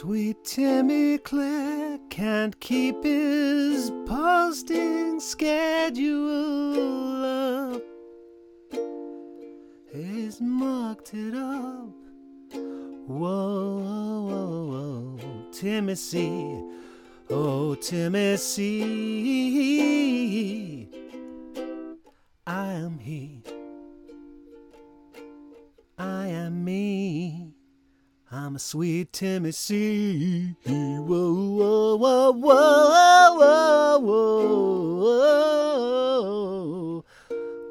Sweet Timmy Clare can't keep his posting schedule up. He's mucked it up. Whoa, whoa, whoa, C. Oh, Timmy. I am he. I am me. I'm a sweet C. Whoa, whoa, whoa, whoa, whoa,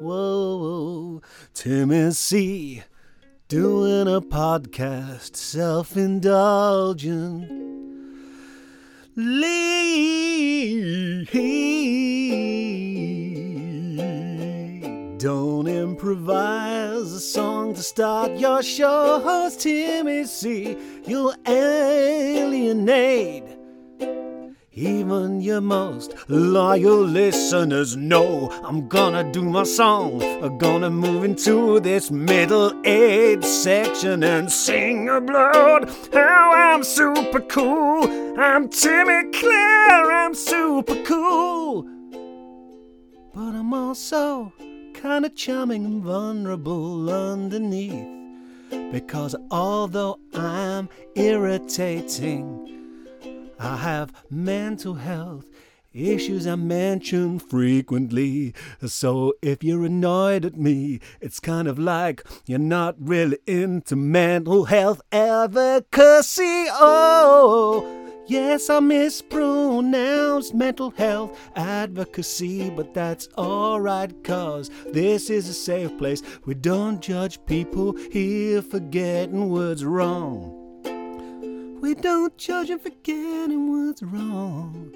whoa, whoa. C. Doing a podcast, self indulgent. Lee. Don't improvise a song to start your show, host Timmy C. You'll alienate even your most loyal listeners know I'm gonna do my song. I'm gonna move into this middle age section and sing a about how I'm super cool. I'm Timmy Clare, I'm super cool. But I'm also kinda charming and vulnerable underneath. Because although I'm irritating, I have mental health issues I mention frequently. So if you're annoyed at me, it's kind of like you're not really into mental health advocacy. Oh, yes, I mispronounced mental health advocacy, but that's alright, cause this is a safe place. We don't judge people here for getting words wrong. We don't judge them for getting what's wrong.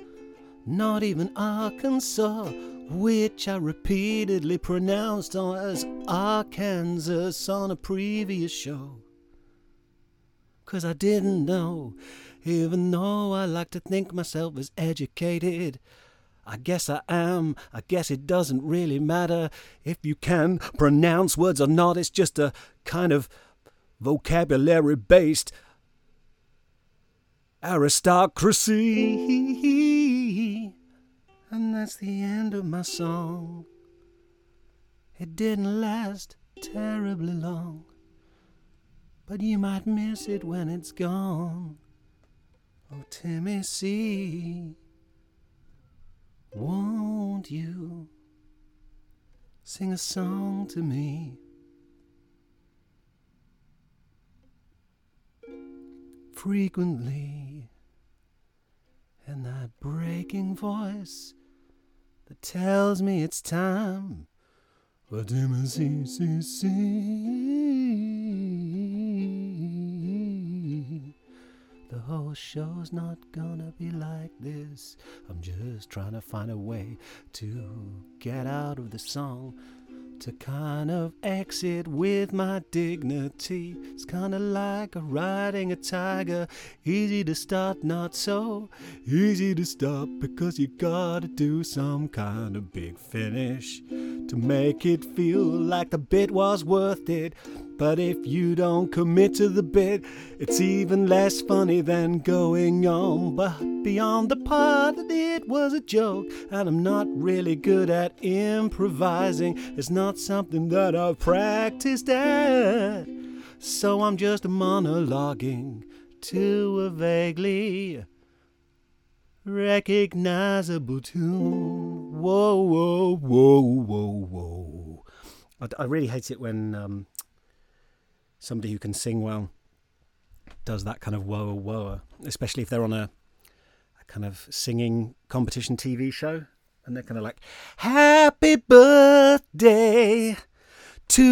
Not even Arkansas, which I repeatedly pronounced as Arkansas on a previous show. Cause I didn't know, even though I like to think myself as educated. I guess I am. I guess it doesn't really matter if you can pronounce words or not. It's just a kind of vocabulary based aristocracy. And that's the end of my song. It didn't last terribly long, but you might miss it when it's gone. Oh, Timmy C, won't you sing a song to me? frequently, and that breaking voice that tells me it's time for C. The whole show's not gonna be like this. I'm just trying to find a way to get out of the song to kind of exit with my dignity. It's kind of like riding a tiger, easy to start, not so easy to stop because you gotta do some kind of big finish to make it feel like the bit was worth it. But if you don't commit to the bit, it's even less funny than going on. But beyond the part it was a joke, and I'm not really good at improvising, it's not something that I've practiced at. So I'm just monologuing to a vaguely recognizable tune. Whoa, whoa, whoa, whoa, whoa. I, I really hate it when um, somebody who can sing well does that kind of whoa whoa, especially if they're on a kind of singing competition TV show and they're kind of like, Happy birthday to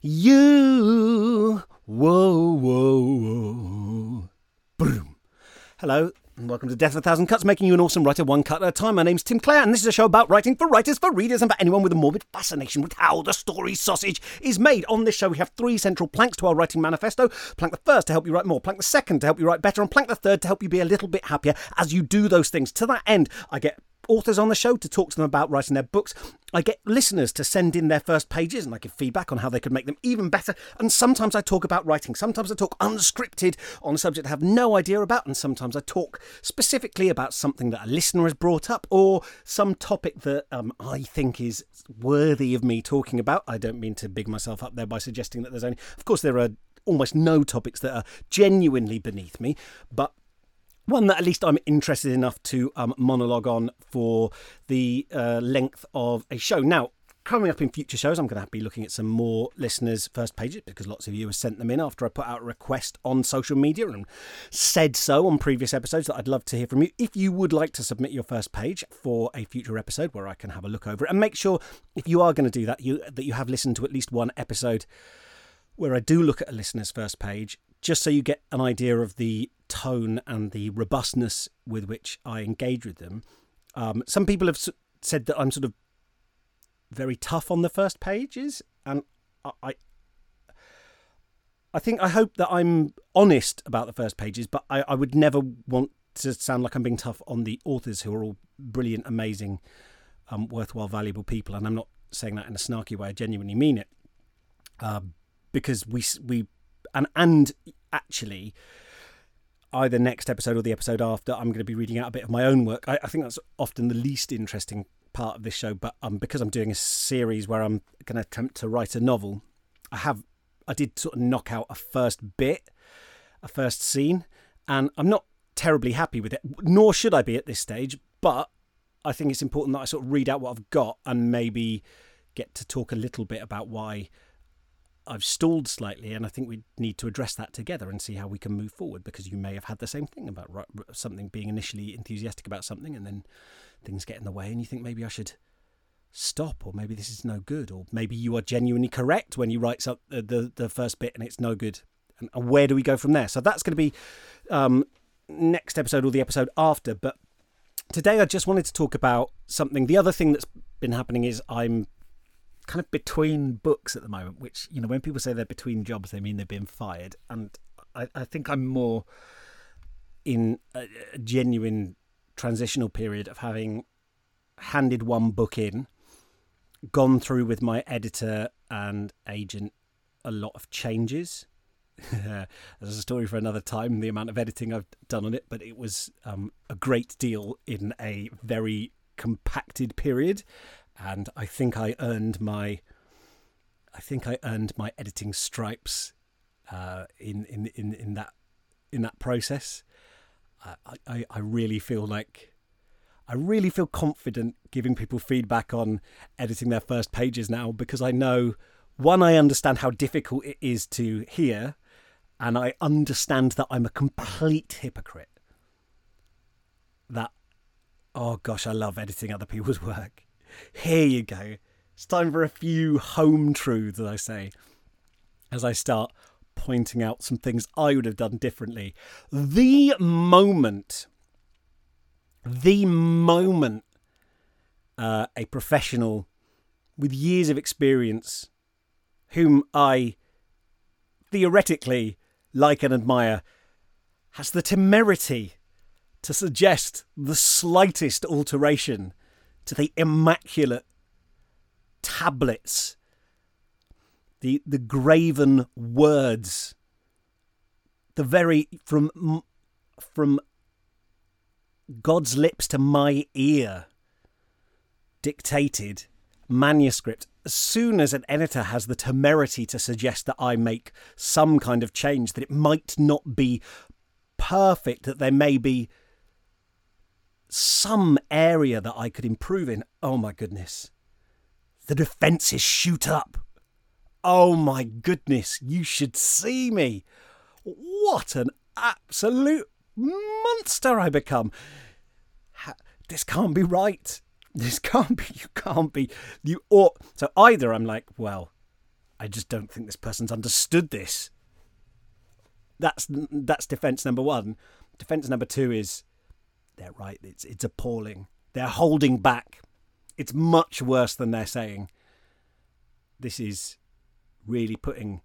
you. Whoa, whoa, whoa. Boom. Hello, welcome to Death of a Thousand Cuts, making you an awesome writer one cut at a time. My name's Tim Clare, and this is a show about writing for writers, for readers, and for anyone with a morbid fascination with how the story sausage is made. On this show, we have three central planks to our writing manifesto. Plank the first to help you write more, plank the second to help you write better, and plank the third to help you be a little bit happier as you do those things. To that end, I get authors on the show to talk to them about writing their books. I get listeners to send in their first pages and I give feedback on how they could make them even better. And sometimes I talk about writing. Sometimes I talk unscripted on a subject I have no idea about. And sometimes I talk specifically about something that a listener has brought up or some topic that um, I think is worthy of me talking about. I don't mean to big myself up there by suggesting that there's only, of course, there are almost no topics that are genuinely beneath me, but one that at least I'm interested enough to um, monologue on for the uh, length of a show. Now, coming up in future shows, I'm going to be looking at some more listeners' first pages because lots of you have sent them in after I put out a request on social media and said so on previous episodes that I'd love to hear from you. If you would like to submit your first page for a future episode where I can have a look over it, and make sure if you are going to do that, you that you have listened to at least one episode where I do look at a listener's first page, just so you get an idea of the tone and the robustness with which I engage with them. Um, some people have said that I'm sort of very tough on the first pages, and I, I think I hope that I'm honest about the first pages, but I, I would never want to sound like I'm being tough on the authors who are all brilliant, amazing, um, worthwhile, valuable people, and I'm not saying that in a snarky way. I genuinely mean it, uh, because we we and and actually either next episode or the episode after, I'm going to be reading out a bit of my own work. I, I think that's often the least interesting part of this show, but um, because I'm doing a series where I'm going to attempt to write a novel, I have I did sort of knock out a first bit, a first scene, and I'm not terribly happy with it. Nor should I be at this stage, but I think it's important that I sort of read out what I've got and maybe get to talk a little bit about why I've stalled slightly, and I think we need to address that together and see how we can move forward. Because you may have had the same thing about something being initially enthusiastic about something, and then things get in the way, and you think maybe I should stop, or maybe this is no good, or maybe you are genuinely correct when you write up the, the, the first bit and it's no good. And, where do we go from there? So that's going to be um, next episode or the episode after. But today I just wanted to talk about something. The other thing that's been happening is I'm kind of between books at the moment, which, you know, when people say they're between jobs, they mean they've been fired. And I, I think I'm more in a, a genuine transitional period of having handed one book in, gone through with my editor and agent a lot of changes. There's a story for another time, the amount of editing I've done on it, but it was um, a great deal in a very compacted period and I think I earned my I think I earned my editing stripes uh, in, in in in that in that process. I, I I really feel like I really feel confident giving people feedback on editing their first pages now because I know one I understand how difficult it is to hear and I understand that I'm a complete hypocrite. That oh gosh, I love editing other people's work. Here you go. It's time for a few home truths, as I say, as I start pointing out some things I would have done differently. The moment, the moment uh, a professional with years of experience, whom I theoretically like and admire, has the temerity to suggest the slightest alteration to the immaculate tablets, the the graven words, the very from from God's lips to my ear dictated manuscript. As soon as an editor has the temerity to suggest that I make some kind of change, that it might not be perfect, that there may be some area that I could improve in, oh my goodness. The defences shoot up. Oh my goodness, you should see me. What an absolute monster I become. This can't be right. This can't be, you can't be, you ought. So either I'm like, well, I just don't think this person's understood this. That's that's defense number one. Defense number two is they're right. It's it's appalling. They're holding back. It's much worse than they're saying. This is really putting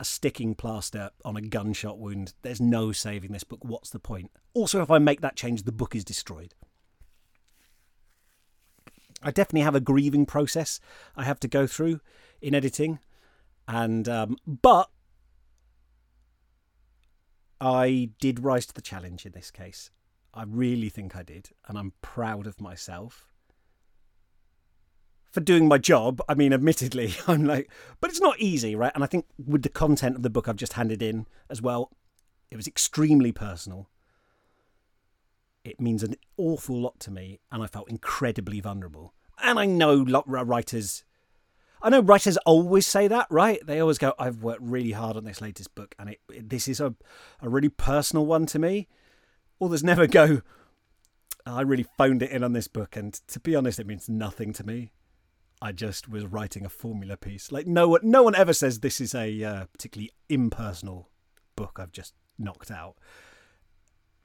a sticking plaster on a gunshot wound. There's no saving this book. What's the point? Also, if I make that change, the book is destroyed. I definitely have a grieving process I have to go through in editing, and um, but I did rise to the challenge in this case. I really think I did, and I'm proud of myself for doing my job. I mean, admittedly, I'm like, but it's not easy, right? And I think with the content of the book I've just handed in as well, it was extremely personal. It means an awful lot to me, and I felt incredibly vulnerable. And I know writers, I know writers always say that, right? They always go, "I've worked really hard on this latest book, and it, this is a a really personal one to me." Others never go, "I really phoned it in on this book," and to be honest, it means nothing to me. I just was writing a formula piece. Like no one, no one ever says this is a uh, particularly impersonal book I've just knocked out.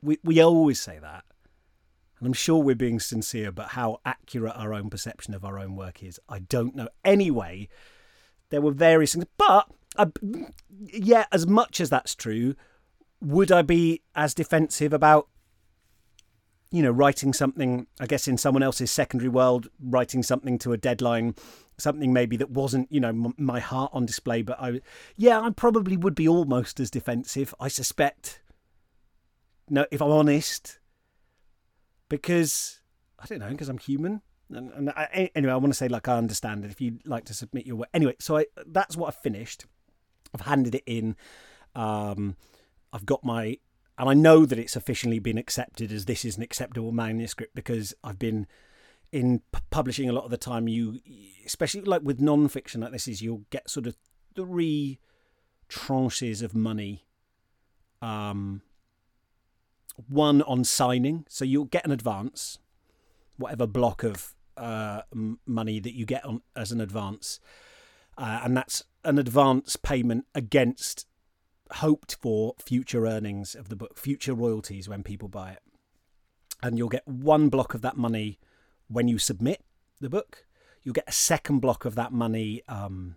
We we always say that, and I'm sure we're being sincere. But how accurate our own perception of our own work is, I don't know. Anyway, there were various things, but uh, yeah, as much as that's true, would I be as defensive about you know, writing something, I guess, in someone else's secondary world, writing something to a deadline, something maybe that wasn't, you know, m- my heart on display. But I, yeah, I probably would be almost as defensive, I suspect. No, if I'm honest, because I don't know, because I'm human. And, and I, anyway, I want to say, like, I understand it if you'd like to submit your work. Anyway, so I, that's what I finished. I've handed it in. Um, I've got my and I know that it's officially been accepted as this is an acceptable manuscript because I've been in p- publishing a lot of the time. You, especially like with non-fiction like this, is you'll get sort of three tranches of money. Um, one on signing, so you'll get an advance, whatever block of uh, money that you get on as an advance, uh, and that's an advance payment against hoped for future earnings of the book, future royalties when people buy it. And you'll get one block of that money when you submit the book. You'll get a second block of that money. Um,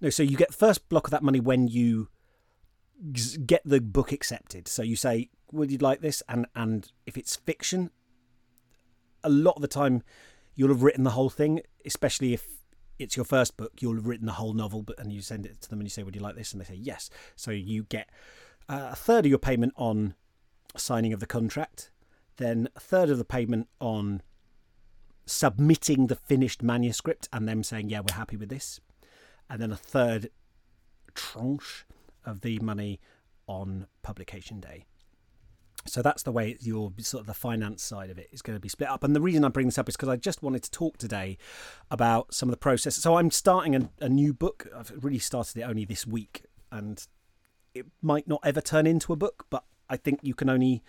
no, so you get first block of that money when you get the book accepted. So you say, "Would you like this?" And and if it's fiction, a lot of the time you'll have written the whole thing, especially if it's your first book, you'll have written the whole novel, but and you send it to them and you say, "Would you like this?" and they say yes. So you get uh, a third of your payment on signing of the contract, then a third of the payment on submitting the finished manuscript and them saying, "Yeah, we're happy with this," and then a third tranche of the money on publication day. So that's the way your sort of the finance side of it is going to be split up. And the reason I bring this up is because I just wanted to talk today about some of the process. So I'm starting a, a new book. I've really started it only this week, and it might not ever turn into a book, but I think you can only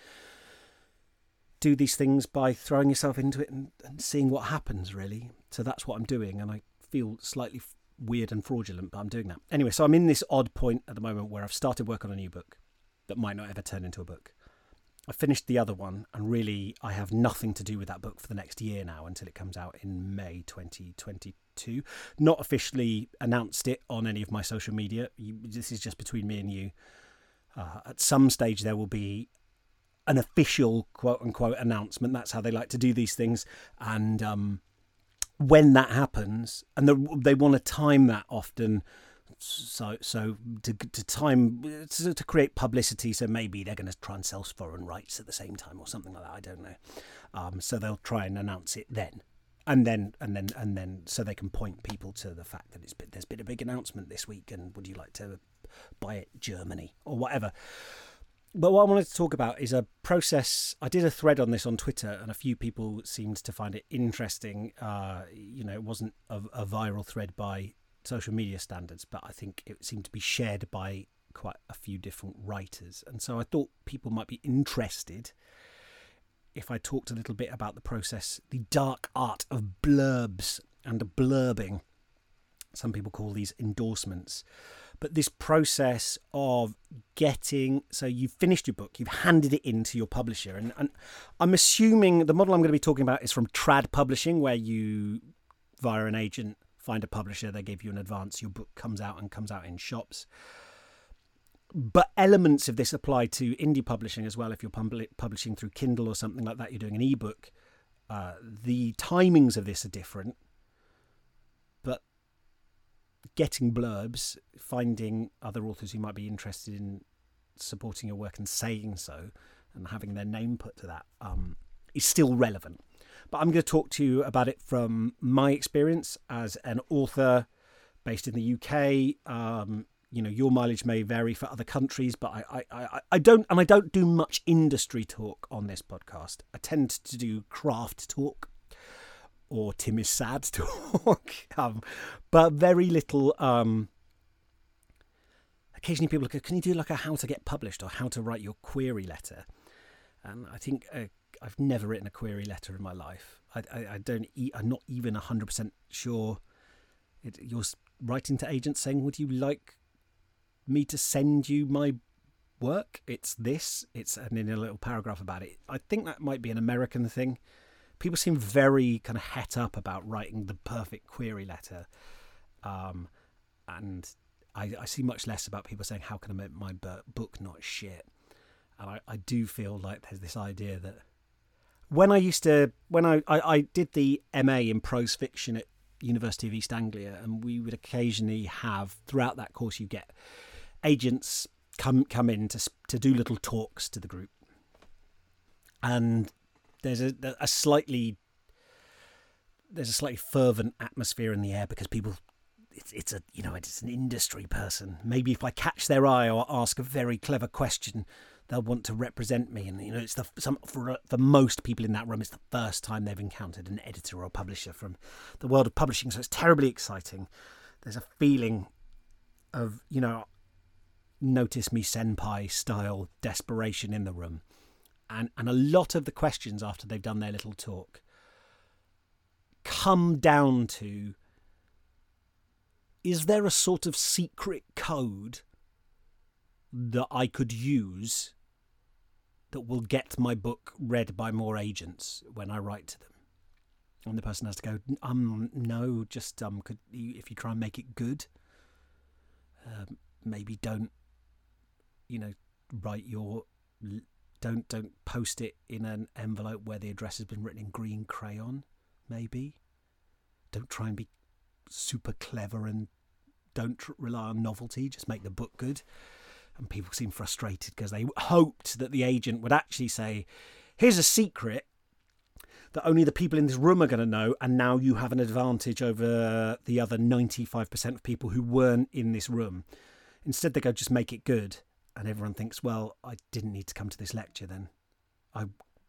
do these things by throwing yourself into it and, and seeing what happens, really. So that's what I'm doing, and I feel slightly weird and fraudulent, but I'm doing that. Anyway, so I'm in this odd point at the moment where I've started work on a new book that might not ever turn into a book. I finished the other one, and really, I have nothing to do with that book for the next year now until it comes out in May 2022. Not officially announced it on any of my social media. You, this is just between me and you. Uh, at some stage, there will be an official quote unquote announcement. That's how they like to do these things. And um, when that happens, and the, they want to time that often so so to, to time to, to, create publicity so maybe they're going to try and sell foreign rights at the same time or something like that i don't know um, so they'll try and announce it then and then and then and then so they can point people to the fact that it's been, there's been a big announcement this week and would you like to buy it germany or whatever but what I wanted to talk about is a process. I did a thread on this on Twitter, and a few people seemed to find it interesting. Uh, you know, it wasn't a, a viral thread by social media standards, but I think it seemed to be shared by quite a few different writers. And so I thought people might be interested if I talked a little bit about the process, the dark art of blurbs and blurbing. Some people call these endorsements. But this process of getting, so you've finished your book, you've handed it in to your publisher. And, and I'm assuming the model I'm going to be talking about is from trad publishing, where you, via an agent, find a publisher, they give you an advance, your book comes out and comes out in shops. But elements of this apply to indie publishing as well. If you're publishing through Kindle or something like that, you're doing an ebook. Uh, the timings of this are different, but getting blurbs, finding other authors who might be interested in supporting your work and saying so, and having their name put to that, um, is still relevant. But I'm going to talk to you about it from my experience as an author based in the UK. Um, you know, your mileage may vary for other countries, but I, I, I, I don't, and I don't do much industry talk on this podcast. I tend to do craft talk or Tim is sad talk, um, but very little. Um, occasionally, people go, "Can you do like a how to get published or how to write your query letter?" And I think I've never written a query letter in my life. I, I, I don't. E- I'm not even hundred percent sure. It, you're writing to agents saying, "Would you like me to send you my work? It's this." It's and in a little paragraph about it. I think that might be an American thing. People seem very kind of het up about writing the perfect query letter, um, and I, I see much less about people saying, "How can I make my book not shit?" And I, I do feel like there's this idea that when I used to when I, I, I did the MA in prose fiction at University of East Anglia, and we would occasionally have throughout that course you get agents come come in to to do little talks to the group, and there's a, a slightly there's a slightly fervent atmosphere in the air because people it's it's a you know it's an industry person. Maybe if I catch their eye or ask a very clever question, they'll want to represent me. And you know, it's the some for for most people in that room, it's the first time they've encountered an editor or publisher from the world of publishing. So it's terribly exciting. There's a feeling of you know, notice me senpai style desperation in the room, and and a lot of the questions after they've done their little talk come down to is there a sort of secret code that I could use that will get my book read by more agents when I write to them. And the person has to go, um, no, just um, could you, if you try and make it good, uh, maybe don't, you know, write your, don't don't post it in an envelope where the address has been written in green crayon. Maybe, don't try and be super clever and don't rely on novelty. Just make the book good and people seem frustrated because they hoped that the agent would actually say, "Here's a secret." That only the people in this room are going to know, and now you have an advantage over the other 95% of people who weren't in this room. Instead, they go, just make it good. And everyone thinks, well, I didn't need to come to this lecture then. I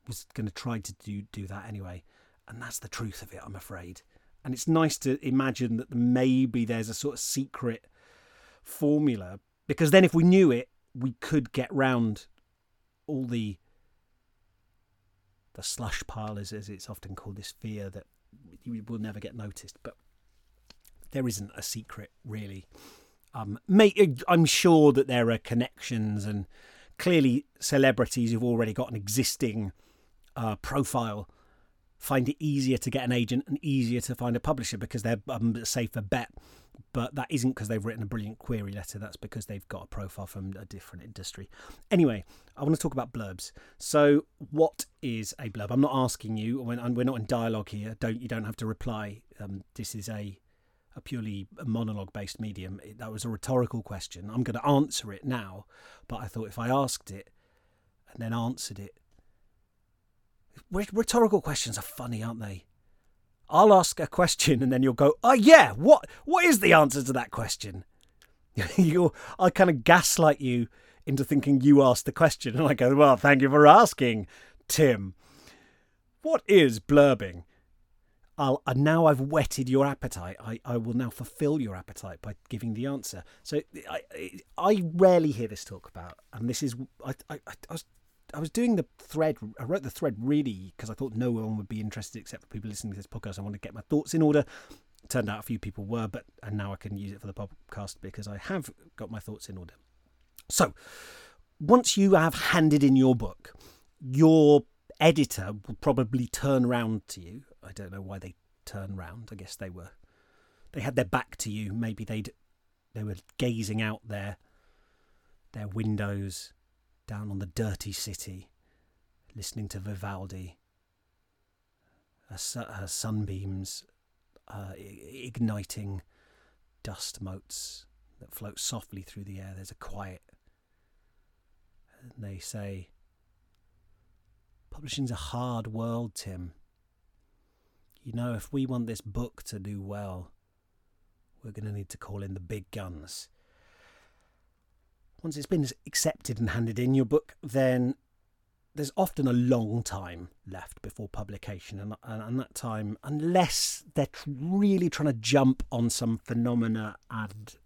was going to try to do, do that anyway. And that's the truth of it, I'm afraid. And it's nice to imagine that maybe there's a sort of secret formula because then if we knew it, we could get round all the the slush pile, as, it's often called, this fear that we will never get noticed. But there isn't a secret, really. Um, may, I'm sure that there are connections, and clearly celebrities who've already got an existing uh, profile find it easier to get an agent and easier to find a publisher because they're um, a safer bet but that isn't because they've written a brilliant query letter. That's because they've got a profile from a different industry. Anyway, I want to talk about blurbs. So, what is a blurb? I'm not asking you. We're not in dialogue here. Don't you don't have to reply. Um, this is a a purely monologue based medium. That was a rhetorical question. I'm going to answer it now, but I thought if I asked it and then answered it, rhetorical questions are funny, aren't they? I'll ask a question and then you'll go, "Oh yeah, what what is the answer to that question?" you I kind of gaslight you into thinking you asked the question and I go, "Well, thank you for asking, Tim. What is blurbing?" I'll, and now I've whetted your appetite. I, I will now fulfill your appetite by giving the answer. So I, I rarely hear this talk about, and this is I, I, I was I was doing the thread. I wrote the thread really because I thought no one would be interested except for people listening to this podcast. I wanted to get my thoughts in order. turned out a few people were, but and now I can use it for the podcast because I have got my thoughts in order. So, once you have handed in your book, your editor will probably turn round to you. I don't know why they turn round. I guess they were they had their back to you. Maybe they'd they were gazing out their their windows down on the dirty city, listening to Vivaldi, uh, sunbeams uh, igniting dust motes that float softly through the air. There's a quiet. And they say, Publishing's a hard world, Tim. You know, if we want this book to do well, we're going to need to call in the big guns. Once it's been accepted and handed in your book, then there's often a long time left before publication, and, and, and that time, unless they're really trying to jump on some phenomena and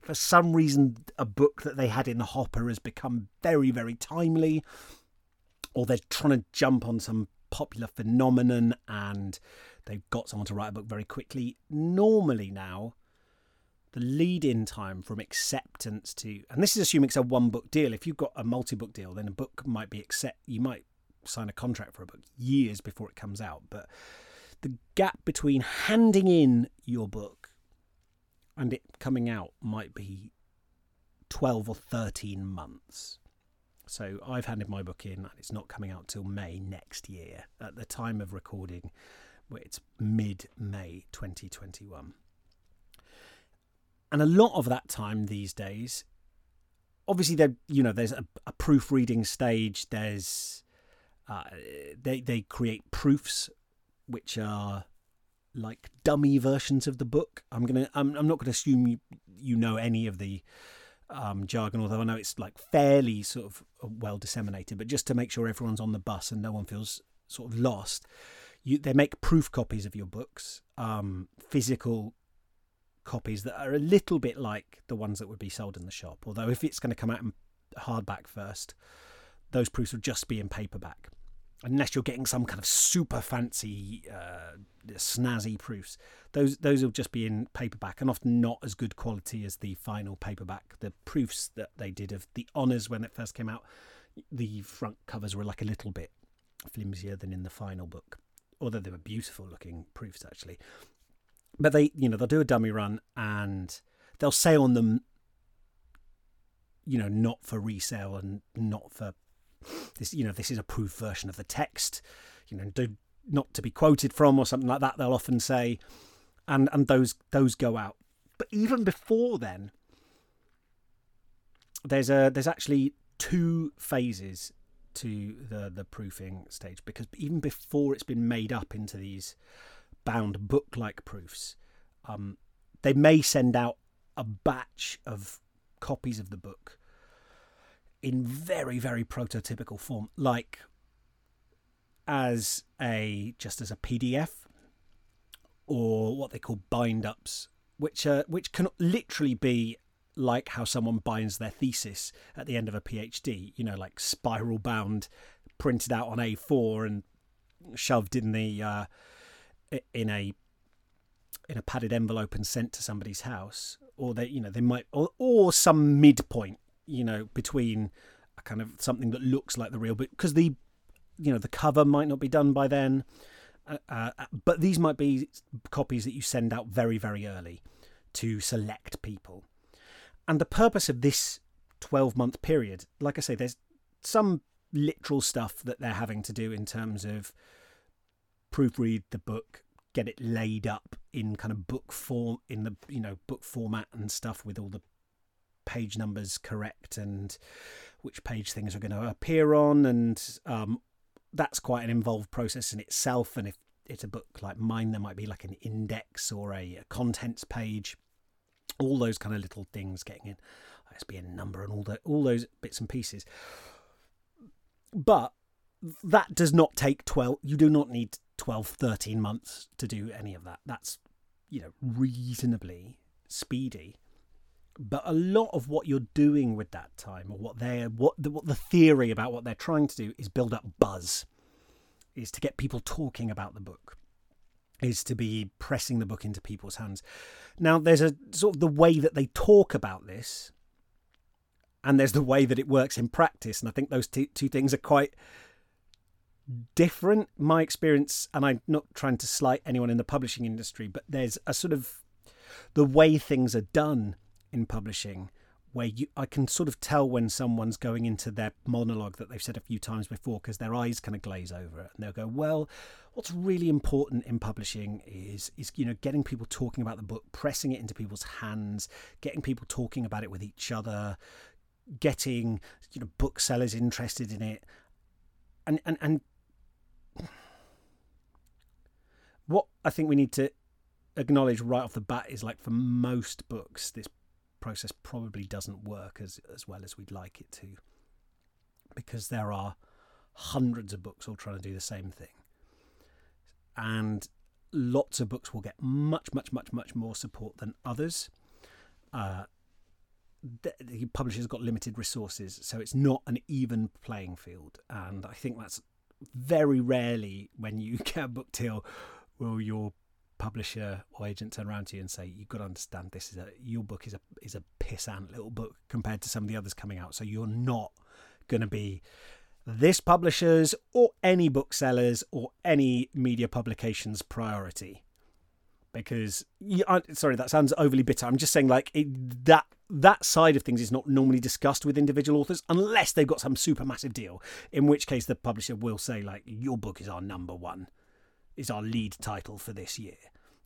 for some reason a book that they had in the hopper has become very, very timely, or they're trying to jump on some popular phenomenon and they've got someone to write a book very quickly. Normally now, the lead in time from acceptance to and this is assuming it's a one book deal. If you've got a multi book deal then a book might be accept you might sign a contract for a book years before it comes out. But the gap between handing in your book and it coming out might be 12 or 13 months. So I've handed my book in and it's not coming out till May next year at the time of recording it's mid May 2021 and a lot of that time these days, obviously, there you know there's a, a proofreading stage. There's uh, they they create proofs which are like dummy versions of the book. I'm gonna I'm, I'm not gonna assume you you know any of the um, jargon, although I know it's like fairly sort of uh, well disseminated. But just to make sure everyone's on the bus and no one feels sort of lost, you they make proof copies of your books, um, physical copies that are a little bit like the ones that would be sold in the shop. Although if it's going to come out in hardback first, those proofs will just be in paperback. Unless you're getting some kind of super fancy, uh, snazzy proofs, those those will just be in paperback and often not as good quality as the final paperback. The proofs that they did of the honours when it first came out, the front covers were like a little bit flimsier than in the final book although they were beautiful looking proofs actually but they you know they'll do a dummy run and they'll say on them you know not for resale and not for this you know this is a proof version of the text you know do not to be quoted from or something like that they'll often say and and those those go out. But even before then there's a there's actually two phases to the the proofing stage because even before it's been made up into these bound book like proofs. Um, they may send out a batch of copies of the book in very, very prototypical form, like as a just as a PDF or what they call bind ups, which uh, which can literally be like how someone binds their thesis at the end of a PhD, you know, like spiral bound, printed out on A4 and shoved in the uh, in a in a padded envelope and sent to somebody's house, or they you know they might or, or some midpoint you know between a kind of something that looks like the real, but because the you know the cover might not be done by then. Uh, uh, but these might be copies that you send out very, very early to select people. And the purpose of this 12 month period, like I say, there's some literal stuff that they're having to do in terms of proofread the book, get it laid up in kind of book form in the you know book format and stuff with all the page numbers correct and which page things are going to appear on and um, that's quite an involved process in itself. And if it's a book like mine there might be like an index or a, a contents page. All those kind of little things getting in ISBN number and all that all those bits and pieces. But that does not take 12 you do not need 12, 13 months to do any of that. That's, you know, reasonably speedy. But a lot of what you're doing with that time, or what they're, what the, what the theory about what they're trying to do is build up buzz, is to get people talking about the book, is to be pressing the book into people's hands. Now, there's a sort of the way that they talk about this, and there's the way that it works in practice. And I think those two, two things are quite different. My experience, and I'm not trying to slight anyone in the publishing industry, but there's a sort of the way things are done in publishing where you I can sort of tell when someone's going into their monologue that they've said a few times before because their eyes kind of glaze over it and they'll go, "Well, what's really important in publishing is is you know getting people talking about the book, pressing it into people's hands, getting people talking about it with each other, getting you know booksellers interested in it." And and and what I think we need to acknowledge right off the bat is like for most books this process probably doesn't work as as well as we'd like it to because there are hundreds of books all trying to do the same thing. And lots of books will get much much much much more support than others. Uh, the, the publisher's got limited resources so it's not an even playing field. And i think that's very rarely when you get a book deal will your publisher or agent turn around to you and say, "You've got to understand this is a your book is a is a pissant little book compared to some of the others coming out. So you're not going to be this publisher's or any booksellers or any media publications priority." Because I, sorry, that sounds overly bitter. I'm just saying, like it, that that side of things is not normally discussed with individual authors unless they've got some super massive deal. In which case, the publisher will say, like, "Your book is our number one." Is our lead title for this year.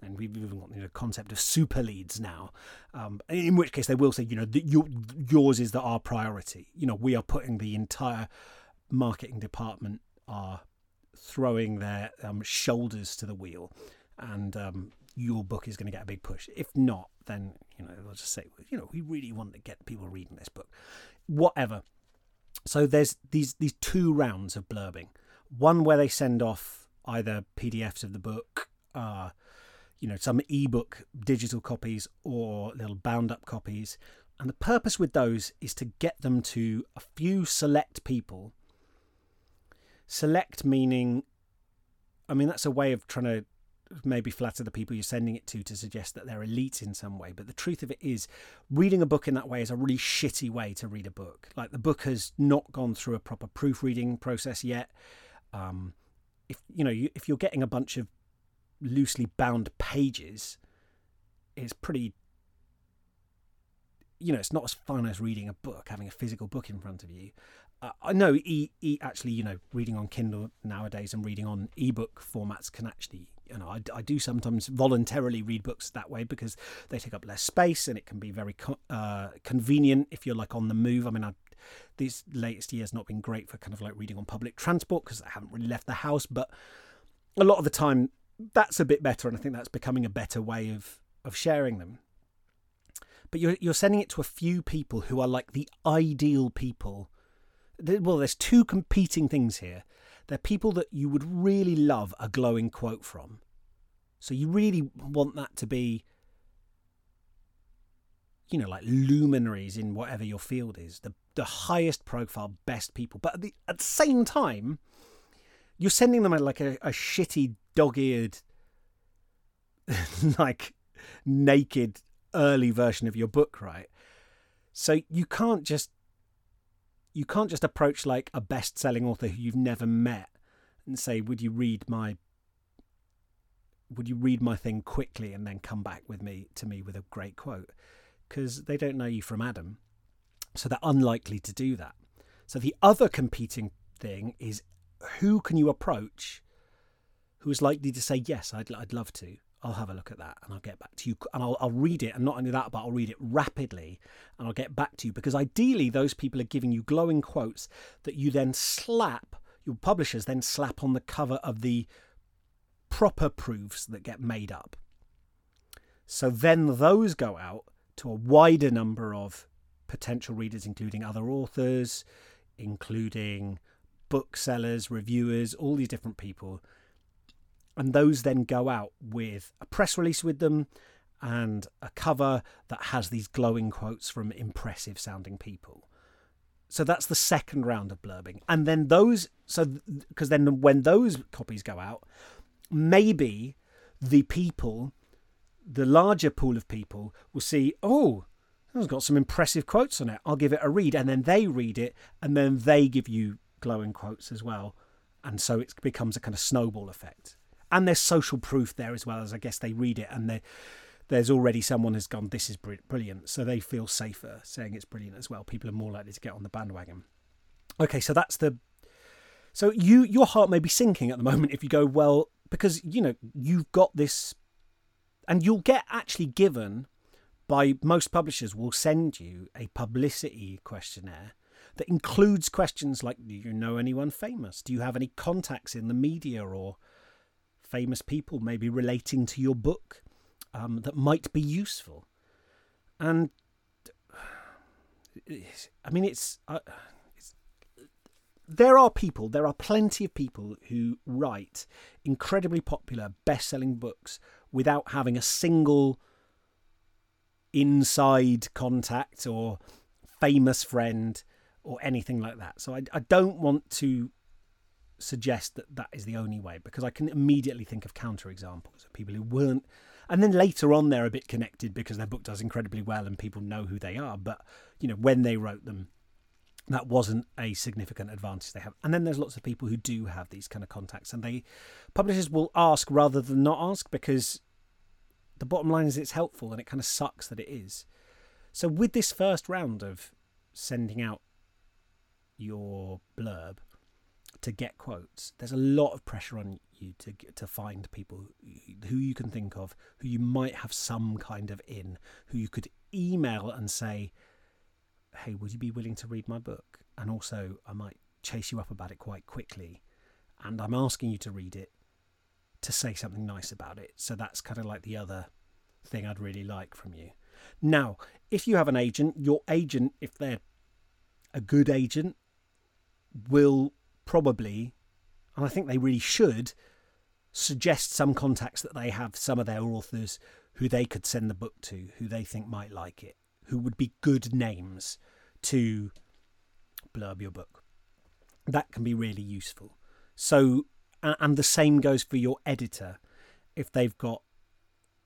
And we've even got you know, concept of super leads now, um, in which case they will say, you know, your, yours is the, our priority. You know, we are putting the entire marketing department are throwing their um, shoulders to the wheel, and um, your book is going to get a big push. If not, then you know they'll just say, you know, we really want to get people reading this book, whatever. So there's these these two rounds of blurbing. One where they send off either PDFs of the book, uh, you know, some ebook digital copies or little bound up copies. And the purpose with those is to get them to a few select people. Select meaning, I mean, that's a way of trying to maybe flatter the people you're sending it to to suggest that they're elite in some way. But the truth of it is, reading a book in that way is a really shitty way to read a book. Like the book has not gone through a proper proofreading process yet. Um, if you know you, if you're getting a bunch of loosely bound pages, it's pretty. You know, it's not as fun as reading a book, having a physical book in front of you. Uh, I know, e, e, actually, you know, reading on Kindle nowadays and reading on ebook formats can actually, you know, I, I do sometimes voluntarily read books that way because they take up less space and it can be very co- uh, convenient if you're like on the move. I mean, I these latest years not been great for kind of like reading on public transport because I haven't really left the house, but a lot of the time that's a bit better, and I think that's becoming a better way of of sharing them. But you're you're sending it to a few people who are like the ideal people. Well, there's two competing things here. They're people that you would really love a glowing quote from. So you really want that to be you know, like luminaries in whatever your field is, the the highest profile, best people. But at the, at the same time, you're sending them like a, a shitty, dog-eared, like naked early version of your book, right? So you can't just you can't just approach like a best-selling author who you've never met and say, "Would you read my would you read my thing quickly and then come back with me to me with a great quote?" Because they don't know you from Adam. So they're unlikely to do that. So the other competing thing is who can you approach who is likely to say, Yes, I'd, I'd love to. I'll have a look at that and I'll get back to you. And I'll, I'll read it. And not only that, but I'll read it rapidly and I'll get back to you. Because ideally, those people are giving you glowing quotes that you then slap, your publishers then slap on the cover of the proper proofs that get made up. So then those go out to a wider number of potential readers, including other authors, including booksellers, reviewers, all these different people. And those then go out with a press release with them and a cover that has these glowing quotes from impressive sounding people. So that's the second round of blurbing. And then those, so because then when those copies go out, maybe the people the larger pool of people will see, oh, it's got some impressive quotes on it. I'll give it a read. And then they read it and then they give you glowing quotes as well. And so it becomes a kind of snowball effect. And there's social proof there as well as I guess they read it and there's already someone has gone, this is brilliant. So they feel safer saying it's brilliant as well. People are more likely to get on the bandwagon. Okay, so that's the. So you your heart may be sinking at the moment if you go well because you know you've got this, and you'll get actually given by most publishers will send you a publicity questionnaire that includes questions like do you know anyone famous do you have any contacts in the media or famous people maybe relating to your book um, that might be useful. And I mean, it's, uh, it's there are people, there are plenty of people who write incredibly popular, best-selling books without having a single inside contact or famous friend or anything like that. So I, I don't want to suggest that that is the only way because I can immediately think of counterexamples of people who weren't and then later on they're a bit connected because their book does incredibly well and people know who they are but you know when they wrote them that wasn't a significant advantage they have. And then there's lots of people who do have these kind of contacts and they publishers will ask rather than not ask because the bottom line is it's helpful and it kind of sucks that it is. So with this first round of sending out your blurb to get quotes, there's a lot of pressure on you to to find people who you can think of who you might have some kind of in, who you could email and say, "Hey, would you be willing to read my book?" And also, I might chase you up about it quite quickly, and I'm asking you to read it to say something nice about it. So that's kind of like the other thing I'd really like from you. Now, if you have an agent, your agent, if they're a good agent, will probably, and I think they really should, suggest some contacts that they have, some of their authors who they could send the book to, who they think might like it, who would be good names to blurb your book. That can be really useful. So, and the same goes for your editor. If they've got,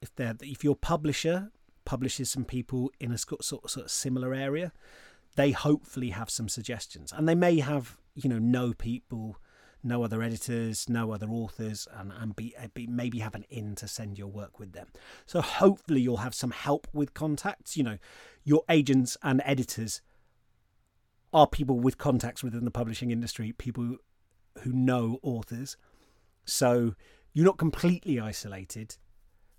if they're, if your publisher publishes some people in a sort of, sort of similar area, they hopefully have some suggestions, and they may have you know know people no other editors, no other authors, and, and be, uh, be, maybe have an in to send your work with them. So hopefully you'll have some help with contacts. You know, your agents and editors are people with contacts within the publishing industry, people who know authors. So you're not completely isolated,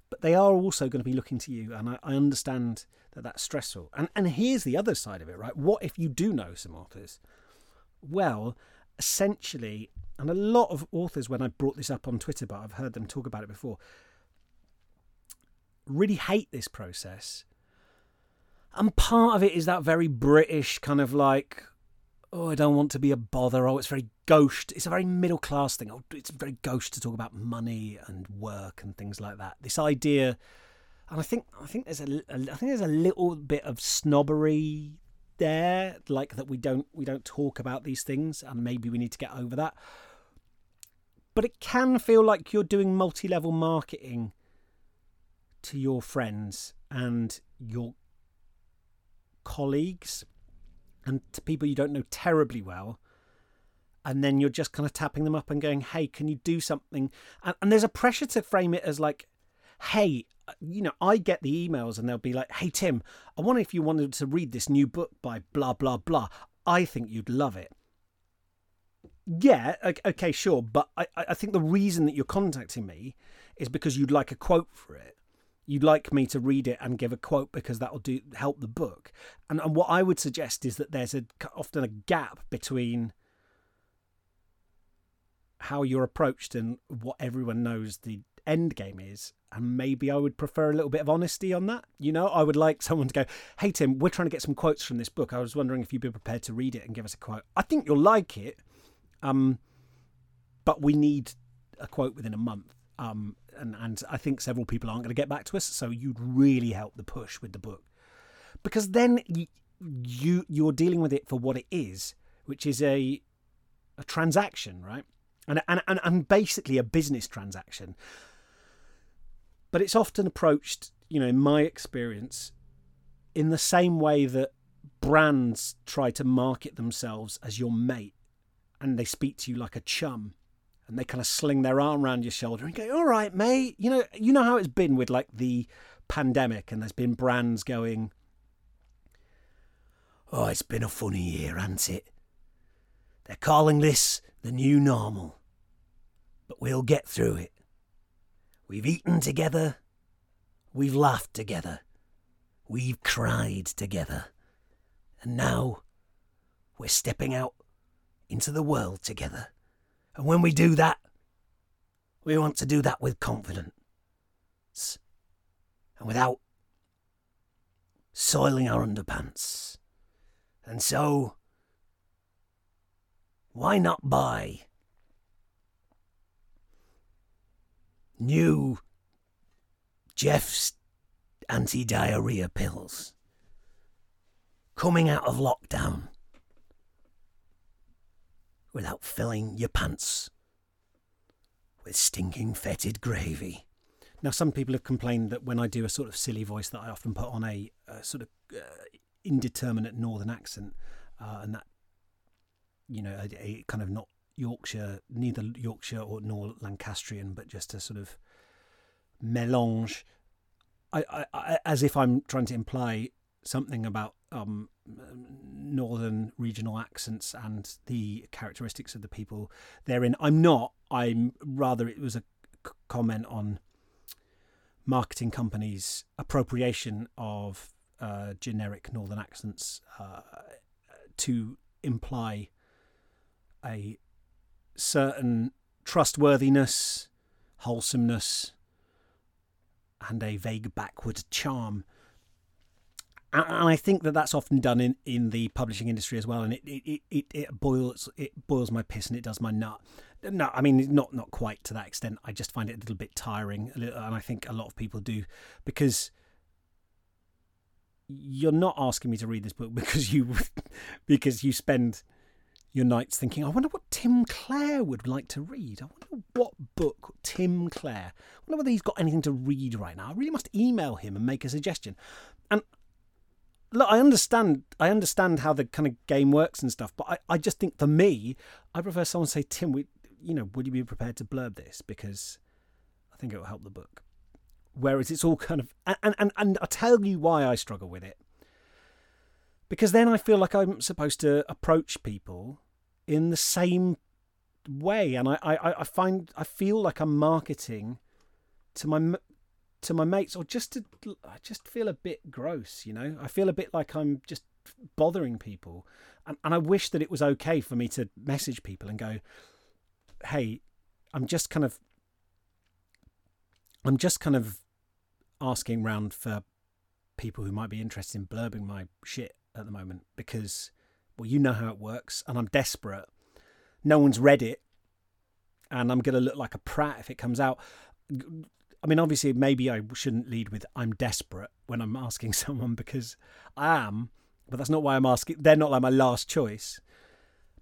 but they are also going to be looking to you. And I, I understand that that's stressful. And and here's the other side of it, right? What if you do know some authors? well, essentially, and a lot of authors, when I brought this up on Twitter, but I've heard them talk about it before, really hate this process. And part of it is that very British kind of like, oh, I don't want to be a bother. Oh, it's very gauche. It's a very middle class thing. Oh, it's very gauche to talk about money and work and things like that. This idea, and I think I think there's a, a I think there's a little bit of snobbery there like that we don't we don't talk about these things and maybe we need to get over that but it can feel like you're doing multi-level marketing to your friends and your colleagues and to people you don't know terribly well and then you're just kind of tapping them up and going hey can you do something and, and there's a pressure to frame it as like hey, you know, I get the emails and they'll be like, hey, Tim, I wonder if you wanted to read this new book by blah, blah, blah. I think you'd love it. Yeah, okay, sure. But I, I think the reason that you're contacting me is because you'd like a quote for it. You'd like me to read it and give a quote because that will do help the book. And, and what I would suggest is that there's a often a gap between how you're approached and what everyone knows the end game is and maybe I would prefer a little bit of honesty on that. You know, I would like someone to go, "Hey Tim, we're trying to get some quotes from this book. I was wondering if you'd be prepared to read it and give us a quote. I think you'll like it, um, but we need a quote within a month. Um, and and I think several people aren't going to get back to us, so you'd really help the push with the book, because then you, you you're dealing with it for what it is, which is a a transaction, right? And and and, and basically a business transaction. But it's often approached, you know, in my experience, in the same way that brands try to market themselves as your mate and they speak to you like a chum and they kind of sling their arm around your shoulder and go, "All right, mate, you know, you know how it's been with like the pandemic and there's been brands going, Oh, it's been a funny year, hasn't it? They're calling this the new normal. But we'll get through it. We've eaten together. We've laughed together. We've cried together. And now we're stepping out into the world together. And when we do that, we want to do that with confidence and without soiling our underpants. And so, why not buy new Jeff's anti diarrhea pills coming out of lockdown without filling your pants with stinking fetid gravy? Now, some people have complained that when I do a sort of silly voice, that I often put on a, a sort of uh, indeterminate northern accent, uh, and that you know a, a, kind of not Yorkshire, neither Yorkshire or nor Lancastrian, but just a sort of melange. I, I, I as if I'm trying to imply something about um, northern regional accents and the characteristics of the people therein. I'm not. I'm rather. It was a comment on marketing companies' appropriation of uh, generic northern accents uh, to imply a certain trustworthiness, wholesomeness, and a vague backward charm. And I think that that's often done in, in the publishing industry as well, and it, it, it, it boils it boils my piss and it does my nut. No, I mean not not quite to that extent. I just find it a little bit tiring, and I think a lot of people do because you're not asking me to read this book because you because you spend your nights thinking, I wonder what Tim Clare would like to read. I wonder what book Tim Clare. I wonder whether he's got anything to read right now. I really must email him and make a suggestion. And look, I understand I understand how the kind of game works and stuff, but I, I just think for me, I prefer someone say, Tim, we, you know, would you be prepared to blurb this? Because I think it will help the book. Whereas it's all kind of and, and, and I'll tell you why I struggle with it. Because then I feel like I'm supposed to approach people in the same way, and I, I, I find I feel like I'm marketing to my to my mates, or just to I just feel a bit gross, you know. I feel a bit like I'm just bothering people, and and I wish that it was okay for me to message people and go, hey, I'm just kind of I'm just kind of asking round for people who might be interested in blurbing my shit at the moment because well you know how it works and I'm desperate. No one's read it and I'm going to look like a prat if it comes out. I mean obviously maybe I shouldn't lead with I'm desperate when I'm asking someone because I am, but that's not why I'm asking. They're not like my last choice.